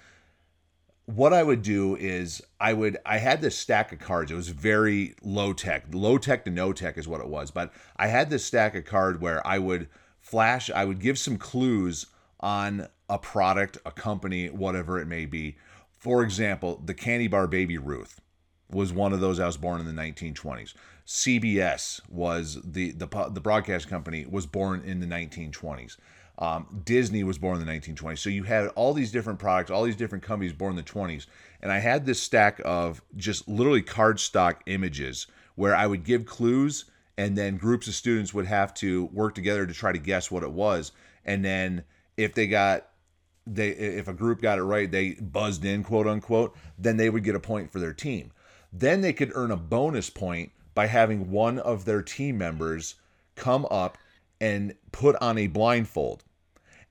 what I would do is I would I had this stack of cards. It was very low tech, low tech to no tech is what it was. But I had this stack of cards where I would flash, I would give some clues on a product, a company, whatever it may be. For example, the candy bar Baby Ruth was one of those I was born in the 1920s. CBS was the the the broadcast company was born in the 1920s. Um, Disney was born in the 1920s. So you had all these different products, all these different companies born in the 20s, and I had this stack of just literally cardstock images where I would give clues, and then groups of students would have to work together to try to guess what it was, and then if they got they if a group got it right, they buzzed in quote unquote, then they would get a point for their team. Then they could earn a bonus point by having one of their team members come up and put on a blindfold.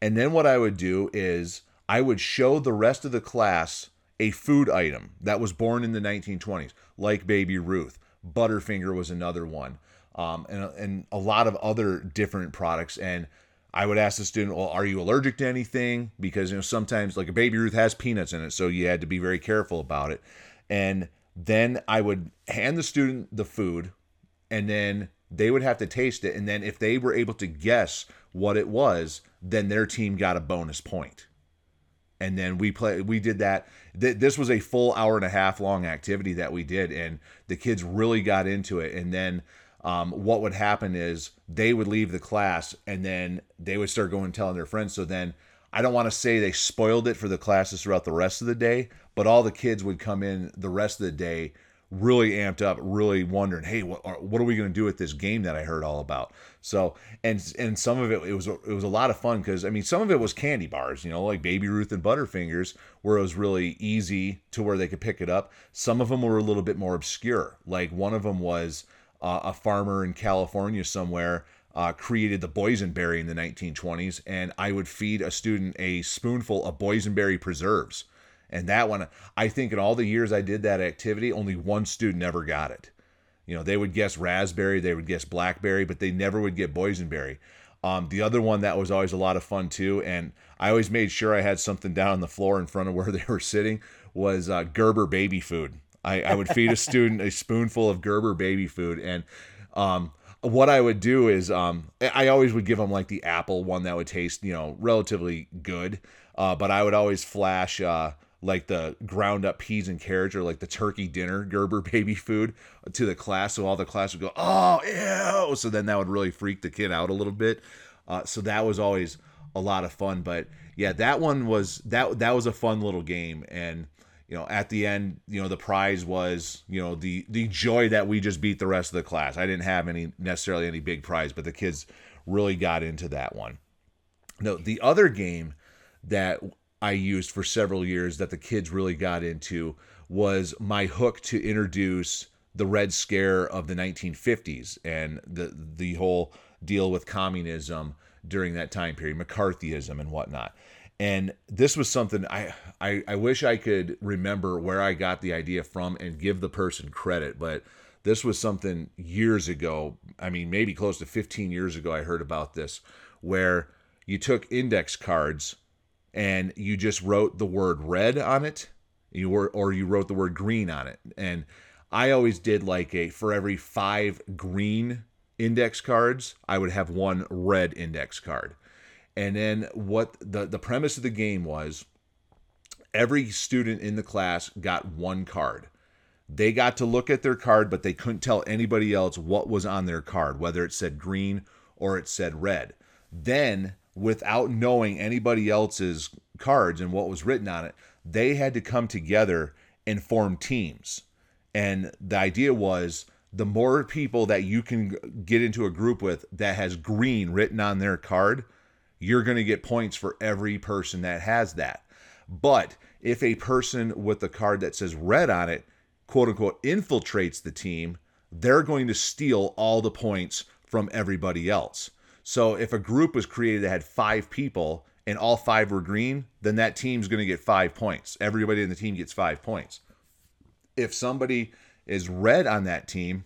And then what I would do is I would show the rest of the class a food item that was born in the 1920s, like Baby Ruth. Butterfinger was another one, um, and, and a lot of other different products. And I would ask the student, "Well, are you allergic to anything?" Because you know sometimes, like a Baby Ruth has peanuts in it, so you had to be very careful about it. And then I would hand the student the food, and then they would have to taste it. And then if they were able to guess what it was, then their team got a bonus point. And then we play. We did that. This was a full hour and a half long activity that we did, and the kids really got into it. And then um, what would happen is they would leave the class, and then they would start going and telling their friends. So then I don't want to say they spoiled it for the classes throughout the rest of the day, but all the kids would come in the rest of the day really amped up, really wondering, hey, what, what are we going to do with this game that I heard all about? So, and and some of it it was it was a lot of fun because I mean some of it was candy bars, you know, like Baby Ruth and Butterfingers, where it was really easy to where they could pick it up. Some of them were a little bit more obscure. Like one of them was uh, a farmer in California somewhere uh, created the boysenberry in the 1920s, and I would feed a student a spoonful of boysenberry preserves. And that one, I think in all the years I did that activity, only one student ever got it. You know, they would guess raspberry, they would guess blackberry, but they never would get boysenberry. Um, the other one that was always a lot of fun too, and I always made sure I had something down on the floor in front of where they were sitting, was uh, Gerber baby food. I, I would feed a student a spoonful of Gerber baby food, and um, what I would do is um, I always would give them like the apple one that would taste, you know, relatively good. Uh, but I would always flash uh, like the ground up peas and carrots or like the turkey dinner Gerber baby food to the class. So all the class would go, oh, ew. So then that would really freak the kid out a little bit. Uh, so that was always a lot of fun. But yeah, that one was that that was a fun little game. And you know, at the end, you know, the prize was, you know, the the joy that we just beat the rest of the class. I didn't have any necessarily any big prize, but the kids really got into that one. No, the other game that I used for several years that the kids really got into was my hook to introduce the Red Scare of the 1950s and the the whole deal with communism during that time period, McCarthyism and whatnot. And this was something I, I I wish I could remember where I got the idea from and give the person credit, but this was something years ago. I mean, maybe close to 15 years ago. I heard about this where you took index cards and you just wrote the word red on it you were or you wrote the word green on it and i always did like a for every five green index cards i would have one red index card and then what the the premise of the game was every student in the class got one card they got to look at their card but they couldn't tell anybody else what was on their card whether it said green or it said red then without knowing anybody else's cards and what was written on it, they had to come together and form teams. And the idea was the more people that you can get into a group with that has green written on their card, you're going to get points for every person that has that. But if a person with a card that says red on it, quote unquote, infiltrates the team, they're going to steal all the points from everybody else. So if a group was created that had five people and all five were green, then that team's going to get five points. Everybody in the team gets five points. If somebody is red on that team,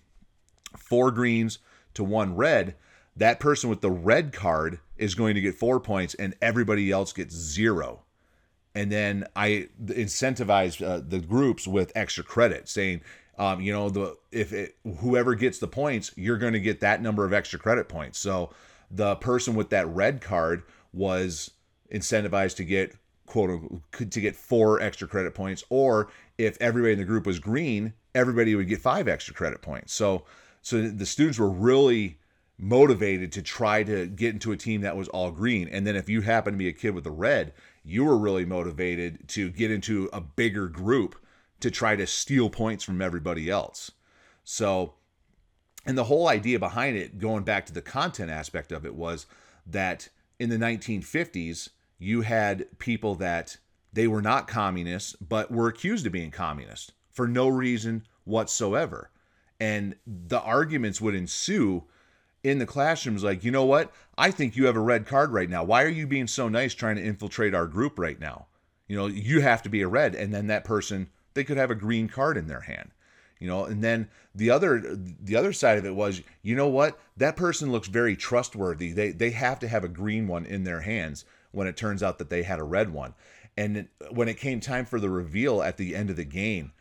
four greens to one red, that person with the red card is going to get four points and everybody else gets zero. And then I incentivize uh, the groups with extra credit, saying, um, you know, the if it, whoever gets the points, you're going to get that number of extra credit points. So the person with that red card was incentivized to get quote to get four extra credit points or if everybody in the group was green everybody would get five extra credit points so so the students were really motivated to try to get into a team that was all green and then if you happen to be a kid with a red you were really motivated to get into a bigger group to try to steal points from everybody else so and the whole idea behind it, going back to the content aspect of it, was that in the 1950s, you had people that they were not communists, but were accused of being communist for no reason whatsoever. And the arguments would ensue in the classrooms like, you know what? I think you have a red card right now. Why are you being so nice trying to infiltrate our group right now? You know, you have to be a red. And then that person, they could have a green card in their hand you know and then the other the other side of it was you know what that person looks very trustworthy they they have to have a green one in their hands when it turns out that they had a red one and when it came time for the reveal at the end of the game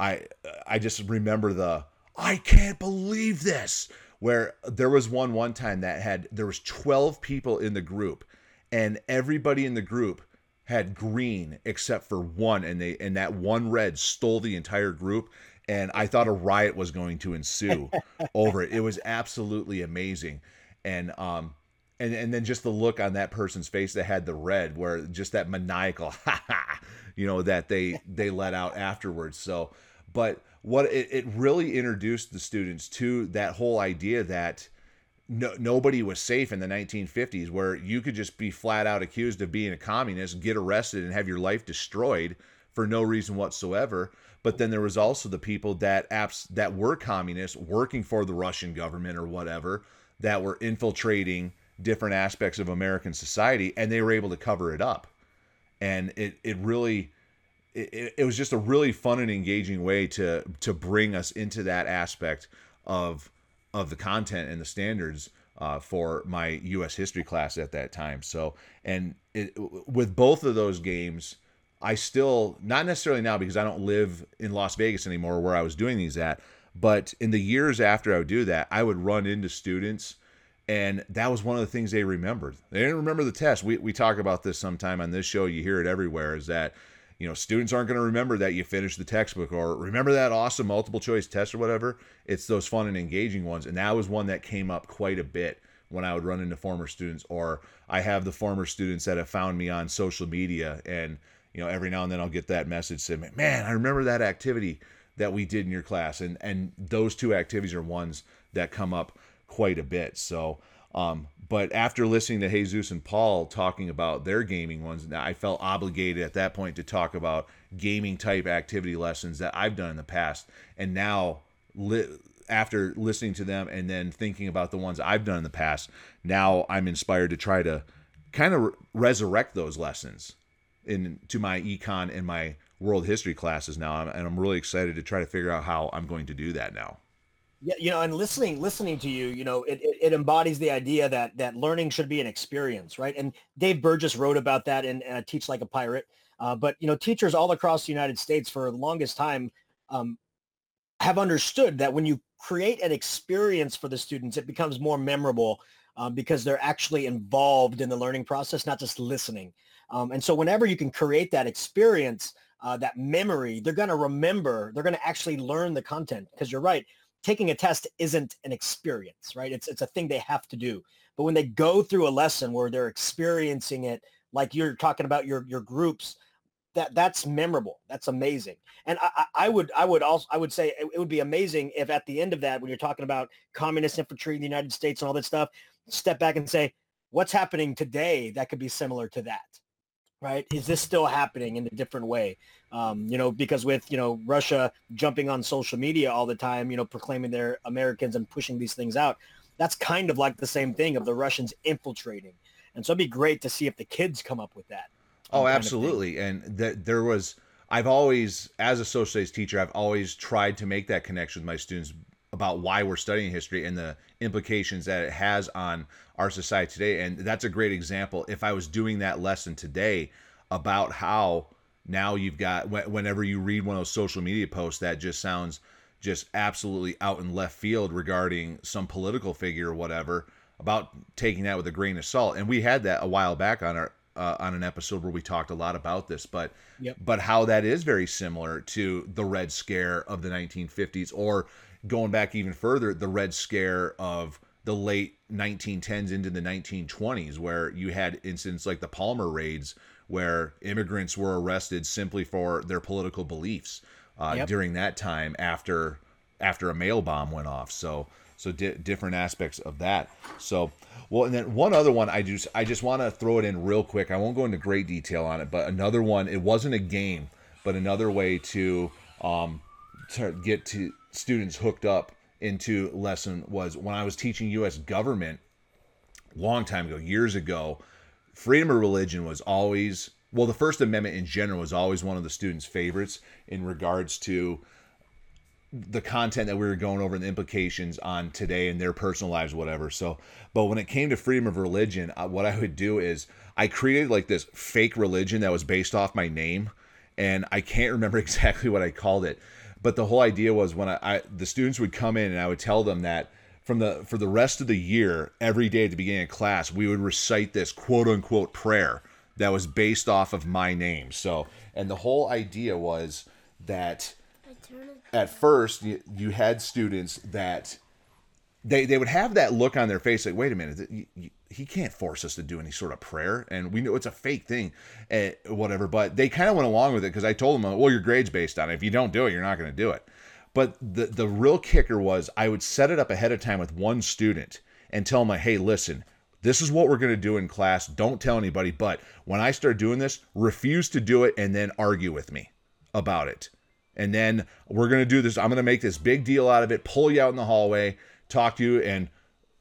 i i just remember the i can't believe this where there was one one time that had there was 12 people in the group and everybody in the group had green except for one and they and that one red stole the entire group and I thought a riot was going to ensue over it. It was absolutely amazing, and um, and and then just the look on that person's face that had the red, where just that maniacal ha ha, you know, that they they let out afterwards. So, but what it, it really introduced the students to that whole idea that. No, nobody was safe in the 1950s where you could just be flat out accused of being a communist, get arrested, and have your life destroyed for no reason whatsoever but then there was also the people that apps that were communists working for the Russian government or whatever that were infiltrating different aspects of American society and they were able to cover it up. And it it really it, it was just a really fun and engaging way to to bring us into that aspect of of the content and the standards uh, for my U.S. history class at that time. So, and it, with both of those games, I still not necessarily now because I don't live in Las Vegas anymore where I was doing these at, but in the years after I would do that, I would run into students and that was one of the things they remembered. They didn't remember the test. We we talk about this sometime on this show. You hear it everywhere. Is that you know students aren't going to remember that you finished the textbook or remember that awesome multiple choice test or whatever. It's those fun and engaging ones, and that was one that came up quite a bit when I would run into former students, or I have the former students that have found me on social media, and you know every now and then I'll get that message saying, "Man, I remember that activity that we did in your class," and and those two activities are ones that come up quite a bit. So, um, but after listening to Jesus and Paul talking about their gaming ones, I felt obligated at that point to talk about gaming type activity lessons that I've done in the past. And now, li- after listening to them and then thinking about the ones I've done in the past, now I'm inspired to try to kind of re- resurrect those lessons into my econ and my world history classes now. And I'm really excited to try to figure out how I'm going to do that now. Yeah, you know, and listening, listening to you, you know, it, it, it, embodies the idea that that learning should be an experience, right? And Dave Burgess wrote about that in uh, Teach Like a Pirate. Uh, but you know, teachers all across the United States for the longest time um, have understood that when you create an experience for the students, it becomes more memorable um, because they're actually involved in the learning process, not just listening. Um, and so, whenever you can create that experience, uh, that memory, they're going to remember. They're going to actually learn the content because you're right taking a test isn't an experience, right? It's it's a thing they have to do. But when they go through a lesson where they're experiencing it, like you're talking about your your groups, that that's memorable. That's amazing. And I, I would I would also I would say it, it would be amazing if at the end of that, when you're talking about communist infantry in the United States and all that stuff, step back and say, what's happening today that could be similar to that? Right? Is this still happening in a different way? Um, you know, because with, you know, Russia jumping on social media all the time, you know, proclaiming they're Americans and pushing these things out, that's kind of like the same thing of the Russians infiltrating. And so it'd be great to see if the kids come up with that. Oh, absolutely. And th- there was, I've always, as a social studies teacher, I've always tried to make that connection with my students about why we're studying history and the implications that it has on our society today. And that's a great example. If I was doing that lesson today about how now you've got, whenever you read one of those social media posts that just sounds just absolutely out in left field regarding some political figure or whatever, about taking that with a grain of salt. And we had that a while back on our uh, on an episode where we talked a lot about this, but yep. but how that is very similar to the Red Scare of the 1950s, or going back even further, the Red Scare of the late 1910s into the 1920s, where you had incidents like the Palmer raids, where immigrants were arrested simply for their political beliefs uh, yep. during that time after after a mail bomb went off. So so di- different aspects of that. So well, and then one other one I just I just want to throw it in real quick. I won't go into great detail on it, but another one. It wasn't a game, but another way to um to get to students hooked up into lesson was when I was teaching U.S. government long time ago, years ago. Freedom of religion was always well, the First Amendment in general was always one of the students' favorites in regards to the content that we were going over and the implications on today and their personal lives, whatever. So, but when it came to freedom of religion, what I would do is I created like this fake religion that was based off my name, and I can't remember exactly what I called it but the whole idea was when I, I the students would come in and I would tell them that from the for the rest of the year, every day at the beginning of class, we would recite this quote unquote prayer that was based off of my name. So, and the whole idea was that at first you, you had students that they they would have that look on their face like, wait a minute, he can't force us to do any sort of prayer, and we know it's a fake thing, and eh, whatever. But they kind of went along with it because I told them, well, your grade's based on it. If you don't do it, you're not going to do it. But the the real kicker was I would set it up ahead of time with one student and tell them, hey, listen, this is what we're going to do in class. Don't tell anybody. But when I start doing this, refuse to do it and then argue with me about it. And then we're going to do this. I'm going to make this big deal out of it, pull you out in the hallway, talk to you, and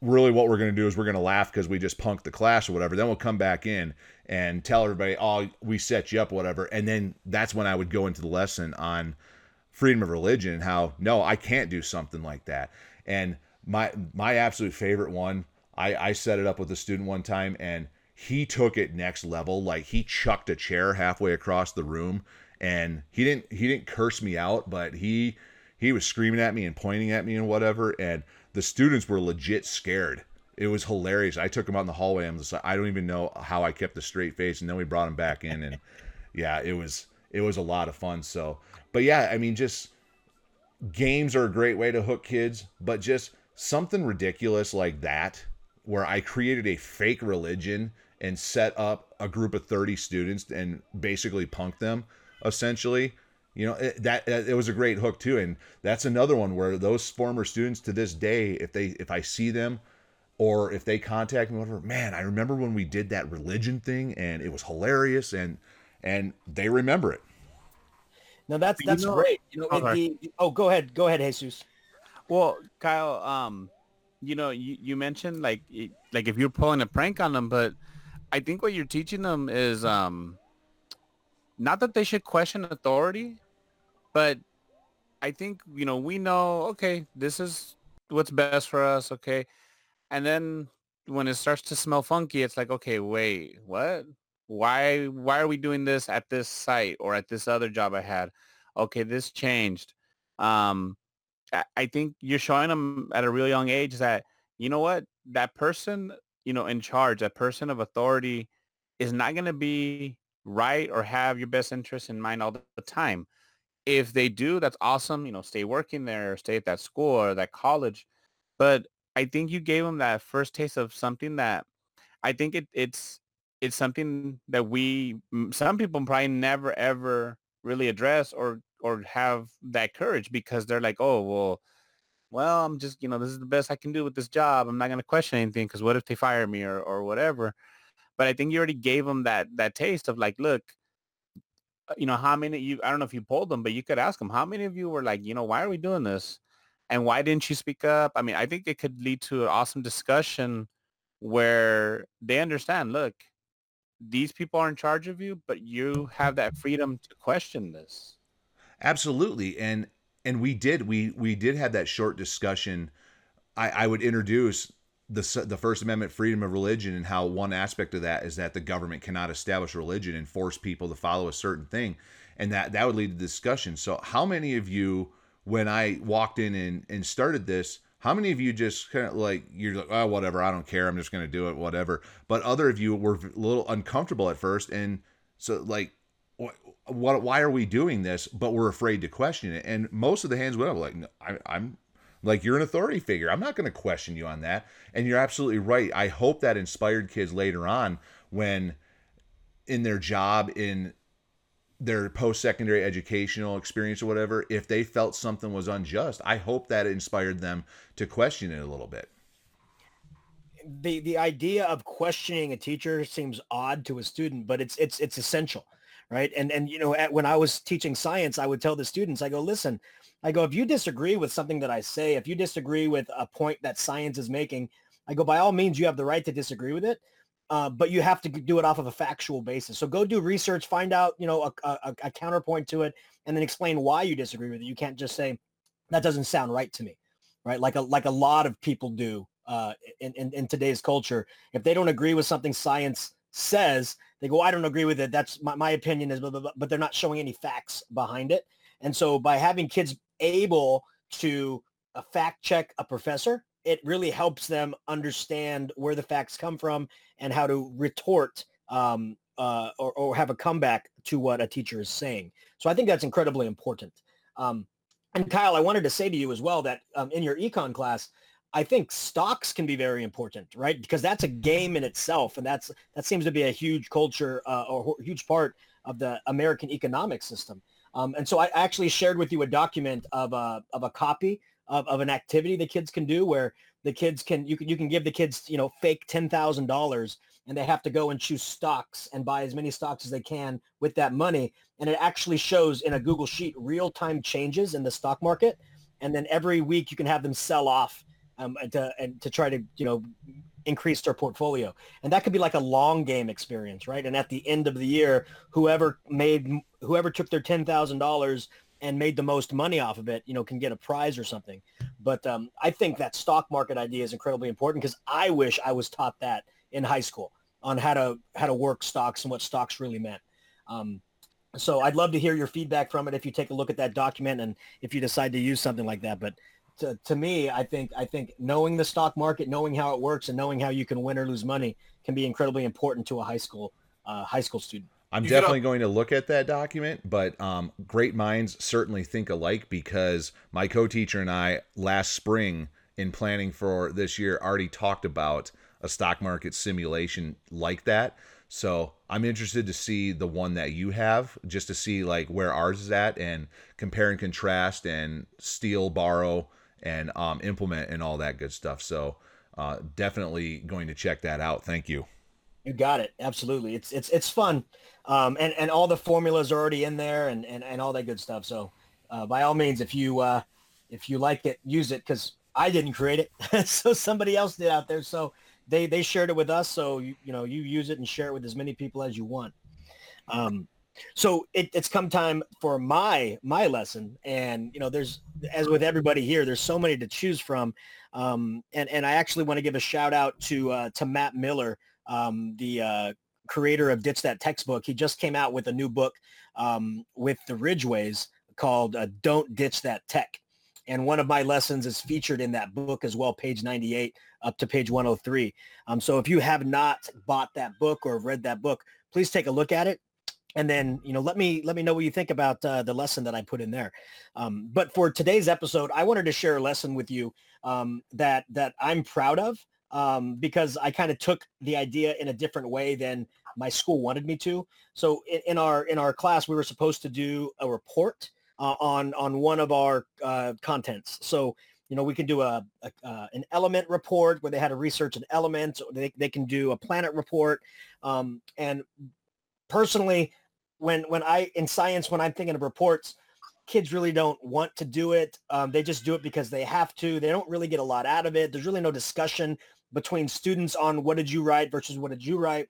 really what we're going to do is we're going to laugh because we just punked the class or whatever. Then we'll come back in and tell everybody, oh, we set you up, whatever. And then that's when I would go into the lesson on freedom of religion and how, no, I can't do something like that. And my, my absolute favorite one, I, I set it up with a student one time and he took it next level. Like he chucked a chair halfway across the room and he didn't he didn't curse me out, but he he was screaming at me and pointing at me and whatever. And the students were legit scared. It was hilarious. I took him out in the hallway. I'm just like, I don't even know how I kept a straight face. And then we brought him back in, and yeah, it was it was a lot of fun. So, but yeah, I mean, just games are a great way to hook kids, but just something ridiculous like that, where I created a fake religion and set up a group of 30 students and basically punked them essentially you know it, that it was a great hook too and that's another one where those former students to this day if they if i see them or if they contact me whatever man i remember when we did that religion thing and it was hilarious and and they remember it. No that's that's you know, great. you know oh, the, oh go ahead. Go ahead jesus. Well kyle um you know you, you mentioned like like if you're pulling a prank on them but i think what you're teaching them is um not that they should question authority but I think, you know, we know, okay, this is what's best for us, okay? And then when it starts to smell funky, it's like, okay, wait, what? Why why are we doing this at this site or at this other job I had? Okay, this changed. Um I think you're showing them at a real young age that you know what that person you know in charge that person of authority is not going to be right or have your best interest in mind all the time if they do, that's awesome. You know, stay working there, stay at that school or that college. But I think you gave them that first taste of something that I think it, it's it's something that we some people probably never ever really address or or have that courage because they're like, oh well, well I'm just you know this is the best I can do with this job. I'm not going to question anything because what if they fire me or or whatever. But I think you already gave them that that taste of like, look, Uh, you know, how many you, I don't know if you polled them, but you could ask them, how many of you were like, you know, why are we doing this? And why didn't you speak up? I mean, I think it could lead to an awesome discussion where they understand, look, these people are in charge of you, but you have that freedom to question this. Absolutely. And, and we did, we, we did have that short discussion. I, I would introduce the the First Amendment freedom of religion and how one aspect of that is that the government cannot establish religion and force people to follow a certain thing, and that that would lead to discussion. So, how many of you, when I walked in and and started this, how many of you just kind of like you're like, oh, whatever, I don't care, I'm just going to do it, whatever. But other of you were a little uncomfortable at first, and so like, what, what why are we doing this? But we're afraid to question it, and most of the hands went up like, no, I, I'm like you're an authority figure. I'm not going to question you on that. And you're absolutely right. I hope that inspired kids later on when in their job in their post-secondary educational experience or whatever, if they felt something was unjust, I hope that inspired them to question it a little bit. The the idea of questioning a teacher seems odd to a student, but it's it's it's essential, right? And and you know, at, when I was teaching science, I would tell the students, I go, listen, I go, if you disagree with something that I say, if you disagree with a point that science is making, I go, by all means, you have the right to disagree with it. Uh, but you have to do it off of a factual basis. So go do research, find out, you know, a, a, a counterpoint to it, and then explain why you disagree with it. You can't just say that doesn't sound right to me, right? Like a like a lot of people do uh, in, in in today's culture. If they don't agree with something science says, they go, I don't agree with it. That's my, my opinion is, blah, blah, blah, but they're not showing any facts behind it. And so by having kids able to uh, fact check a professor, it really helps them understand where the facts come from and how to retort um, uh, or, or, have a comeback to what a teacher is saying. So I think that's incredibly important. Um, and Kyle, I wanted to say to you as well that um, in your econ class, I think stocks can be very important, right? Because that's a game in itself, and that's that seems to be a huge culture uh, or huge part of the American economic system. Um, and so I actually shared with you a document of a, of a copy of, of an activity the kids can do where the kids can, you can, you can give the kids, you know, fake $10,000 and they have to go and choose stocks and buy as many stocks as they can with that money. And it actually shows in a Google sheet real-time changes in the stock market. And then every week you can have them sell off um, and to, and to try to, you know, increase their portfolio. And that could be like a long game experience, right? And at the end of the year, whoever made, whoever took their $10,000 and made the most money off of it, you know, can get a prize or something. But um, I think that stock market idea is incredibly important because I wish I was taught that in high school on how to how to work stocks and what stocks really meant. Um, so I'd love to hear your feedback from it if you take a look at that document and if you decide to use something like that. But to, to me, I think I think knowing the stock market, knowing how it works, and knowing how you can win or lose money can be incredibly important to a high school uh, high school student. I'm you definitely going to look at that document, but um, great minds certainly think alike because my co-teacher and I last spring in planning for this year already talked about a stock market simulation like that. So I'm interested to see the one that you have, just to see like where ours is at and compare and contrast and steal, borrow, and um, implement and all that good stuff. So uh, definitely going to check that out. Thank you. You got it. Absolutely. It's it's it's fun, um, and and all the formulas are already in there and and, and all that good stuff. So uh, by all means, if you uh, if you like it, use it because I didn't create it, so somebody else did out there. So they they shared it with us. So you you know you use it and share it with as many people as you want. Um, so it, it's come time for my my lesson, and you know there's as with everybody here, there's so many to choose from, um, and and I actually want to give a shout out to uh, to Matt Miller, um, the uh, creator of Ditch That Textbook. He just came out with a new book um, with the Ridgways called uh, Don't Ditch That Tech. And one of my lessons is featured in that book as well, page 98 up to page 103. Um, so if you have not bought that book or read that book, please take a look at it. And then, you know, let me let me know what you think about uh, the lesson that I put in there. Um, but for today's episode, I wanted to share a lesson with you um, that that I'm proud of um, because I kind of took the idea in a different way than my school wanted me to. So in, in our in our class, we were supposed to do a report uh, on on one of our uh, contents. So you know we can do a, a uh, an element report where they had to research an element. They they can do a planet report. Um, and personally, when when I in science when I'm thinking of reports, kids really don't want to do it. Um, they just do it because they have to. They don't really get a lot out of it. There's really no discussion between students on what did you write versus what did you write.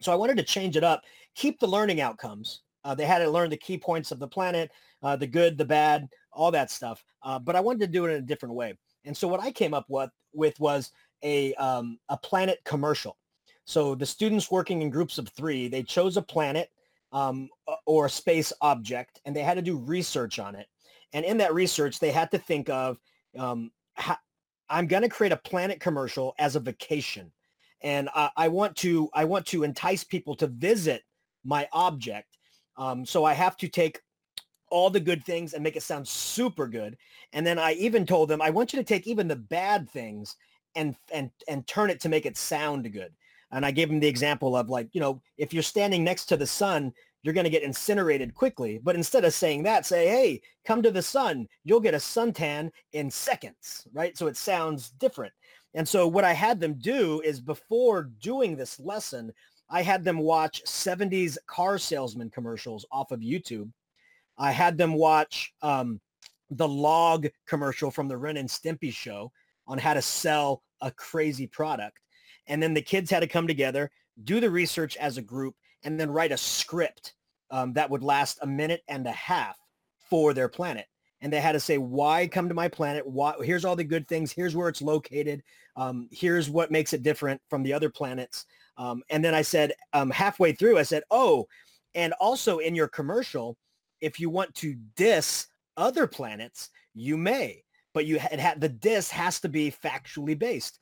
So I wanted to change it up, keep the learning outcomes. Uh, they had to learn the key points of the planet, uh, the good, the bad, all that stuff. Uh, but I wanted to do it in a different way. And so what I came up with, with was a, um, a planet commercial. So the students working in groups of three, they chose a planet um, or a space object, and they had to do research on it. And in that research, they had to think of, um, how, I'm going to create a planet commercial as a vacation. And I, I want to I want to entice people to visit my object. Um, so I have to take all the good things and make it sound super good. And then I even told them, I want you to take even the bad things and and and turn it to make it sound good. And I gave them the example of like, you know, if you're standing next to the sun, you're going to get incinerated quickly. But instead of saying that, say, hey, come to the sun. You'll get a suntan in seconds, right? So it sounds different. And so what I had them do is before doing this lesson, I had them watch 70s car salesman commercials off of YouTube I had them watch um, the log commercial from the Ren and Stimpy show on how to sell a crazy product. And then the kids had to come together, do the research as a group, and then write a script um, that would last a minute and a half for their planet. And they had to say, why come to my planet? Why, here's all the good things. Here's where it's located. Um, here's what makes it different from the other planets. Um, and then I said, um, halfway through, I said, oh, and also in your commercial, if you want to diss other planets, you may, but you had the diss has to be factually based.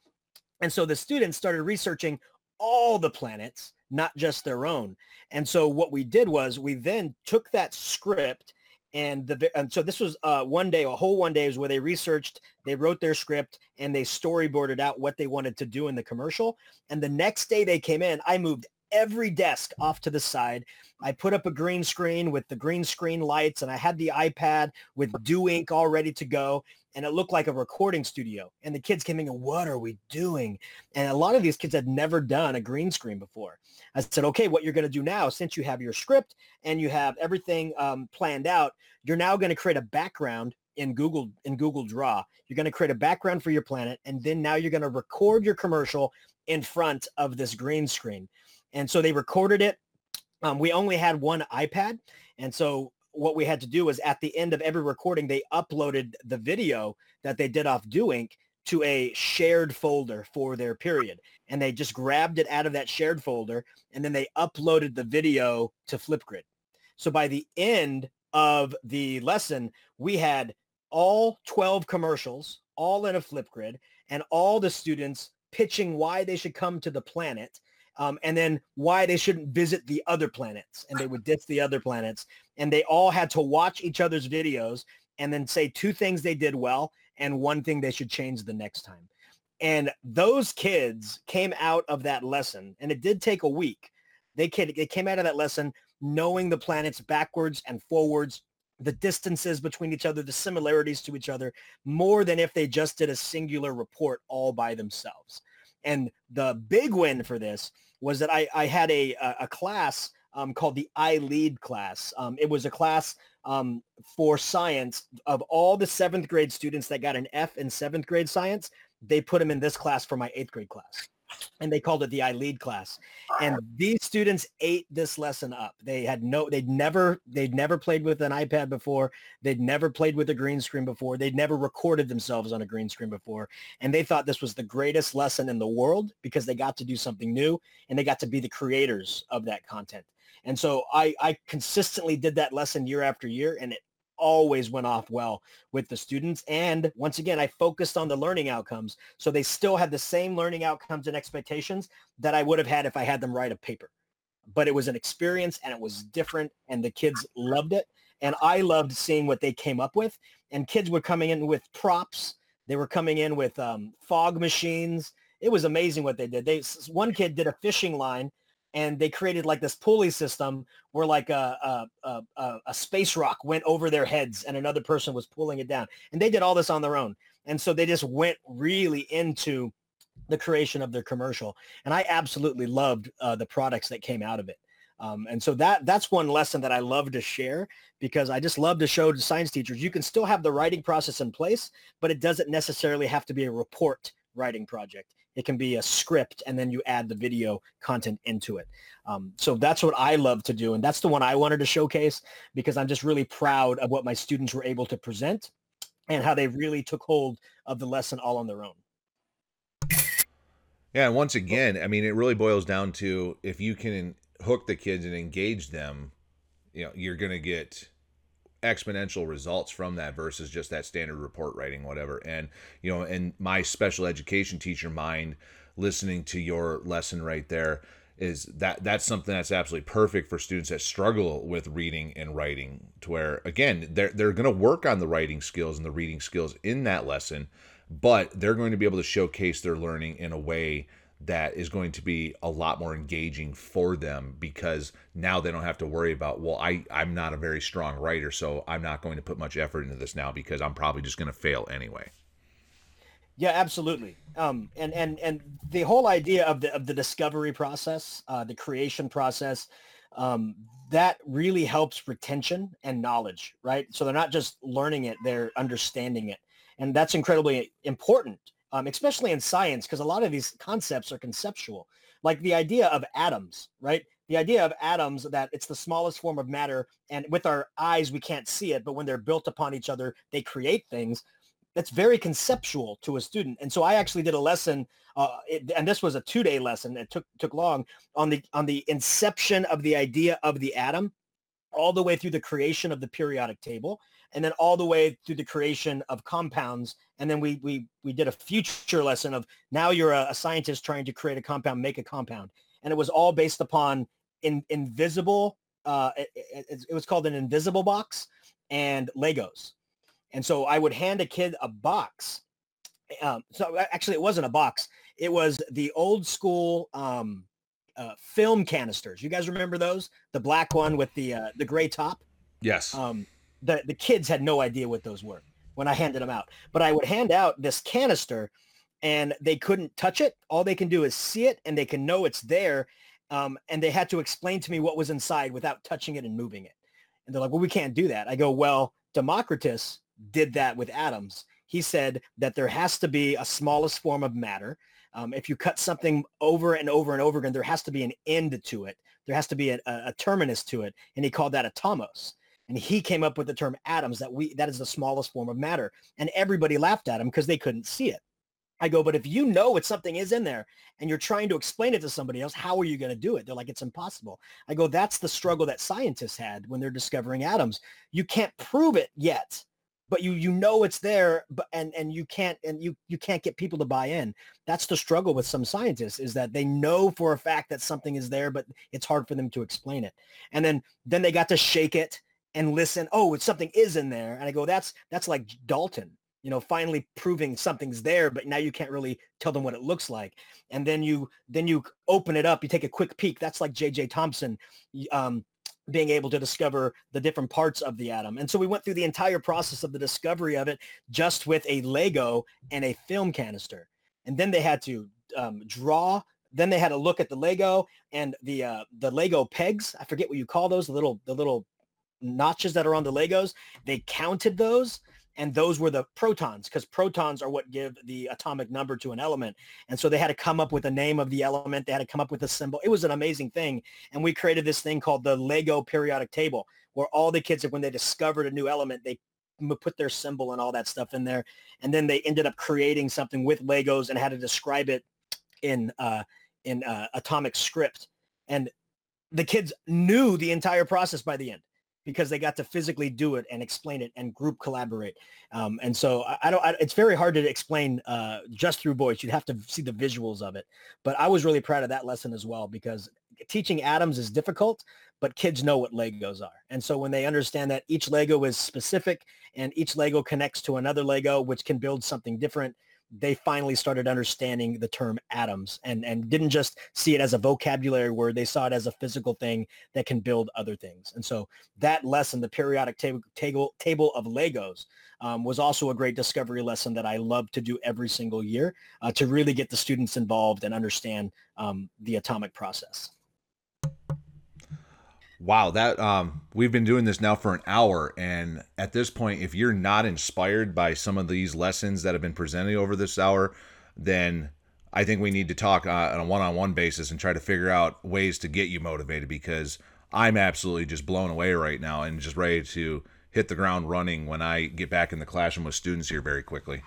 And so the students started researching all the planets, not just their own. And so what we did was we then took that script and the and so this was uh, one day, a whole one day was where they researched, they wrote their script, and they storyboarded out what they wanted to do in the commercial. And the next day they came in, I moved every desk off to the side. I put up a green screen with the green screen lights and I had the iPad with Do Ink all ready to go. And it looked like a recording studio. And the kids came in and, what are we doing? And a lot of these kids had never done a green screen before. I said, okay, what you're going to do now, since you have your script and you have everything um, planned out, you're now going to create a background in Google in Google Draw. You're going to create a background for your planet, and then now you're going to record your commercial in front of this green screen. And so they recorded it. Um, we only had one iPad. And so what we had to do was at the end of every recording, they uploaded the video that they did off Do Ink to a shared folder for their period. And they just grabbed it out of that shared folder and then they uploaded the video to Flipgrid. So by the end of the lesson, we had all 12 commercials, all in a Flipgrid, and all the students pitching why they should come to the planet um, and then why they shouldn't visit the other planets. And they would diss the other planets. And they all had to watch each other's videos and then say two things they did well and one thing they should change the next time. And those kids came out of that lesson, and it did take a week. They came, out of that lesson knowing the planets backwards and forwards, the distances between each other, the similarities to each other, more than if they just did a singular report all by themselves. And the big win for this was that I, I had a, a class um, called the I Lead class. Um, it was a class um, for science of all the seventh grade students that got an F in seventh grade science. They put them in this class for my eighth grade class and they called it the I lead class. And these students ate this lesson up. They had no, they'd never, they'd never played with an iPad before. They'd never played with a green screen before. They'd never recorded themselves on a green screen before. And they thought this was the greatest lesson in the world because they got to do something new and they got to be the creators of that content. And so I, I consistently did that lesson year after year and it always went off well with the students. And once again, I focused on the learning outcomes. So they still had the same learning outcomes and expectations that I would have had if I had them write a paper. But it was an experience and it was different and the kids loved it. And I loved seeing what they came up with. And kids were coming in with props. They were coming in with um, fog machines. It was amazing what they did. They one kid did a fishing line and they created like this pulley system where like a, a, a, a, space rock went over their heads and another person was pulling it down. And they did all this on their own. And so they just went really into the creation of their commercial. And I absolutely loved uh, the products that came out of it. Um, and so that that's one lesson that I love to share because I just love to show to science teachers you can still have the writing process in place, but it doesn't necessarily have to be a report writing project. It can be a script and then you add the video content into it. Um, so that's what I love to do. And that's the one I wanted to showcase because I'm just really proud of what my students were able to present and how they really took hold of the lesson all on their own. Yeah, and once again, I mean, it really boils down to if you can hook the kids and engage them, you know, you're going to get exponential results from that versus just that standard report writing whatever. And you know in my special education teacher mind listening to your lesson right there is that that's something that's absolutely perfect for students that struggle with reading and writing to where again they're, they're going to work on the writing skills and the reading skills in that lesson but they're going to be able to showcase their learning in a way that is going to be a lot more engaging for them because now they don't have to worry about well I I'm not a very strong writer so I'm not going to put much effort into this now because I'm probably just going to fail anyway. Yeah, absolutely. Um, and and and the whole idea of the of the discovery process, uh, the creation process, um, that really helps retention and knowledge, right? So they're not just learning it; they're understanding it, and that's incredibly important um, especially in science, because a lot of these concepts are conceptual, like the idea of atoms, right? The idea of atoms that it's the smallest form of matter, and with our eyes we can't see it, but when they're built upon each other, they create things. That's very conceptual to a student, and so I actually did a lesson, uh, it, and this was a two-day lesson. It took took long on the on the inception of the idea of the atom, all the way through the creation of the periodic table, and then all the way through the creation of compounds. And then we we we did a future lesson of now you're a, a scientist trying to create a compound, make a compound, and it was all based upon in, invisible. Uh, it, it, it was called an invisible box and Legos. And so I would hand a kid a box. Um, so actually, it wasn't a box. It was the old school um, uh, film canisters. You guys remember those? The black one with the uh, the gray top. Yes. Um, the, the kids had no idea what those were when I handed them out. But I would hand out this canister and they couldn't touch it. All they can do is see it and they can know it's there. Um, and they had to explain to me what was inside without touching it and moving it. And they're like, well, we can't do that. I go, well, Democritus did that with atoms. He said that there has to be a smallest form of matter. Um, if you cut something over and over and over again, there has to be an end to it. There has to be a, a, a terminus to it. And he called that atomos. And he came up with the term atoms that we that is the smallest form of matter. And everybody laughed at him because they couldn't see it. I go, but if you know what something is in there and you're trying to explain it to somebody else, how are you going to do it? They're like, it's impossible. I go, that's the struggle that scientists had when they're discovering atoms. You can't prove it yet, but you you know it's there, but and and you can't and you you can't get people to buy in. That's the struggle with some scientists is that they know for a fact that something is there, but it's hard for them to explain it. And then then they got to shake it and listen. Oh, it's something is in there, and I go, that's that's like Dalton you know, finally proving something's there, but now you can't really tell them what it looks like. And then you then you open it up, you take a quick peek. That's like J.J. Thomson um, being able to discover the different parts of the atom. And so we went through the entire process of the discovery of it just with a Lego and a film canister. And then they had to um, draw. Then they had to look at the Lego and the uh, the Lego pegs. I forget what you call those. The little the little notches that are on the Legos. They counted those and those were the protons because protons are what give the atomic number to an element. And so they had to come up with a name of the element they had to come up with a symbol. It was an amazing thing. And we created this thing called the lego periodic table where all the kids when they discovered a new element they put their symbol and all that stuff in there. And then they ended up creating something with legos and had to describe it in uh, in uh, atomic script. And the kids knew the entire process by the end because they got to physically do it and explain it and group collaborate. Um, and so I, I don't, I, it's very hard to explain uh, just through voice. You'd have to see the visuals of it. But I was really proud of that lesson as well because teaching atoms is difficult, but kids know what Legos are. And so when they understand that each Lego is specific and each Lego connects to another Lego, which can build something different, they finally started understanding the term atoms and, and didn't just see it as a vocabulary word. They saw it as a physical thing that can build other things. And so that lesson, the periodic table, table, table of Legos, um, was also a great discovery lesson that I love to do every single year uh, to really get the students involved and understand um, the atomic process. Wow, that um, we've been doing this now for an hour, and at this point, if you're not inspired by some of these lessons that have been presented over this hour, then I think we need to talk uh, on a one-on-one basis and try to figure out ways to get you motivated because I'm absolutely just blown away right now and just ready to hit the ground running when I get back in the classroom with students here very quickly.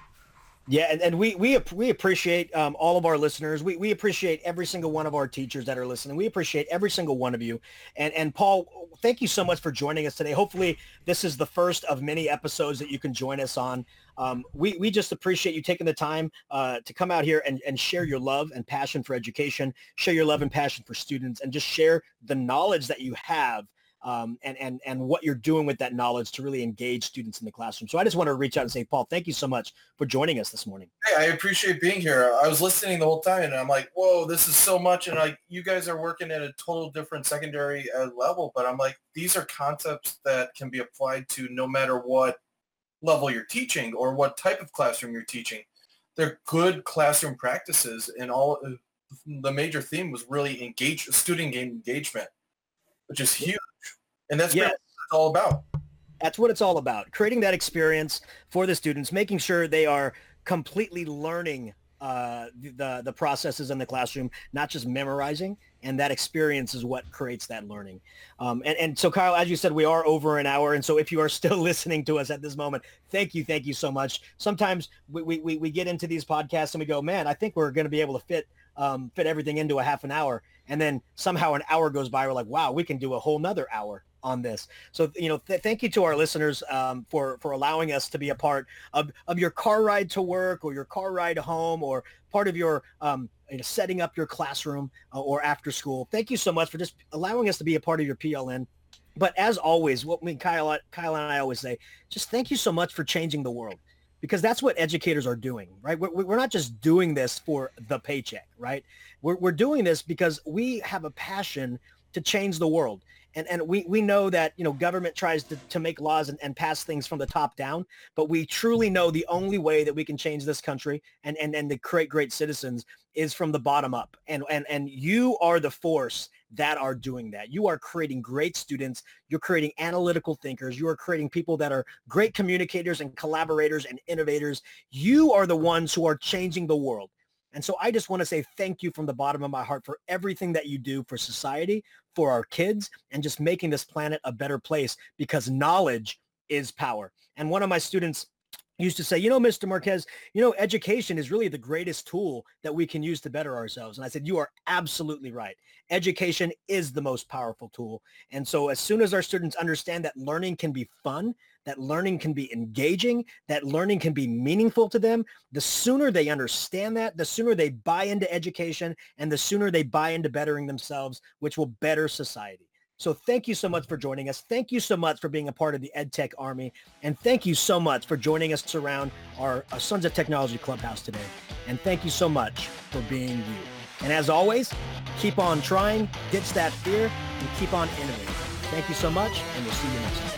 Yeah, and, and we we we appreciate um, all of our listeners. We we appreciate every single one of our teachers that are listening. We appreciate every single one of you. And and Paul, thank you so much for joining us today. Hopefully, this is the first of many episodes that you can join us on. Um, we we just appreciate you taking the time uh, to come out here and and share your love and passion for education, share your love and passion for students, and just share the knowledge that you have um, and and and what you're doing with that knowledge to really engage students in the classroom. So I just want to reach out and say, Paul, thank you so much for joining us this morning. Hey, I appreciate being here. I was listening the whole time, and I'm like, whoa, this is so much. And like, you guys are working at a total different secondary uh, level, but I'm like, these are concepts that can be applied to no matter what level you're teaching or what type of classroom you're teaching. They're good classroom practices, and all the major theme was really engage student engagement, which is huge. And that's what it's all about. That's what it's all about. Creating that experience for the students, making sure they are completely learning uh, the the processes in the classroom, not just memorizing. And that experience is what creates that learning. Um, and, and so, Kyle, as you said, we are over an hour. And so if you are still listening to us at this moment, thank you. Thank you so much. Sometimes we, we, we get into these podcasts and we go, man, I think we're going to be able to fit um, fit everything into a half an hour. And then somehow an hour goes by. We're like, wow, we can do a whole nother hour on this. So, you know, th- thank you to our listeners um, for, for allowing us to be a part of, of your car ride to work or your car ride home or part of your um, you know, setting up your classroom uh, or after school. Thank you so much for just allowing us to be a part of your PLN. But as always, what we Kyle, Kyle and I always say, just thank you so much for changing the world because that's what educators are doing, right? We're, we're not just doing this for the paycheck, right? We're, we're doing this because we have a passion to change the world and and we we know that you know government tries to, to make laws and, and pass things from the top down but we truly know the only way that we can change this country and and and to create great citizens is from the bottom up and and and you are the force that are doing that. You are creating great students. You're creating analytical thinkers. You are creating people that are great communicators and collaborators and innovators. You are the ones who are changing the world. And so I just want to say thank you from the bottom of my heart for everything that you do for society, for our kids, and just making this planet a better place because knowledge is power. And one of my students used to say, you know, Mr. Marquez, you know, education is really the greatest tool that we can use to better ourselves. And I said, you are absolutely right. Education is the most powerful tool. And so as soon as our students understand that learning can be fun, that learning can be engaging, that learning can be meaningful to them, the sooner they understand that, the sooner they buy into education and the sooner they buy into bettering themselves, which will better society. So thank you so much for joining us. Thank you so much for being a part of the EdTech Army. And thank you so much for joining us around our, our Sons of Technology Clubhouse today. And thank you so much for being you. And as always, keep on trying, ditch that fear, and keep on innovating. Thank you so much, and we'll see you next time.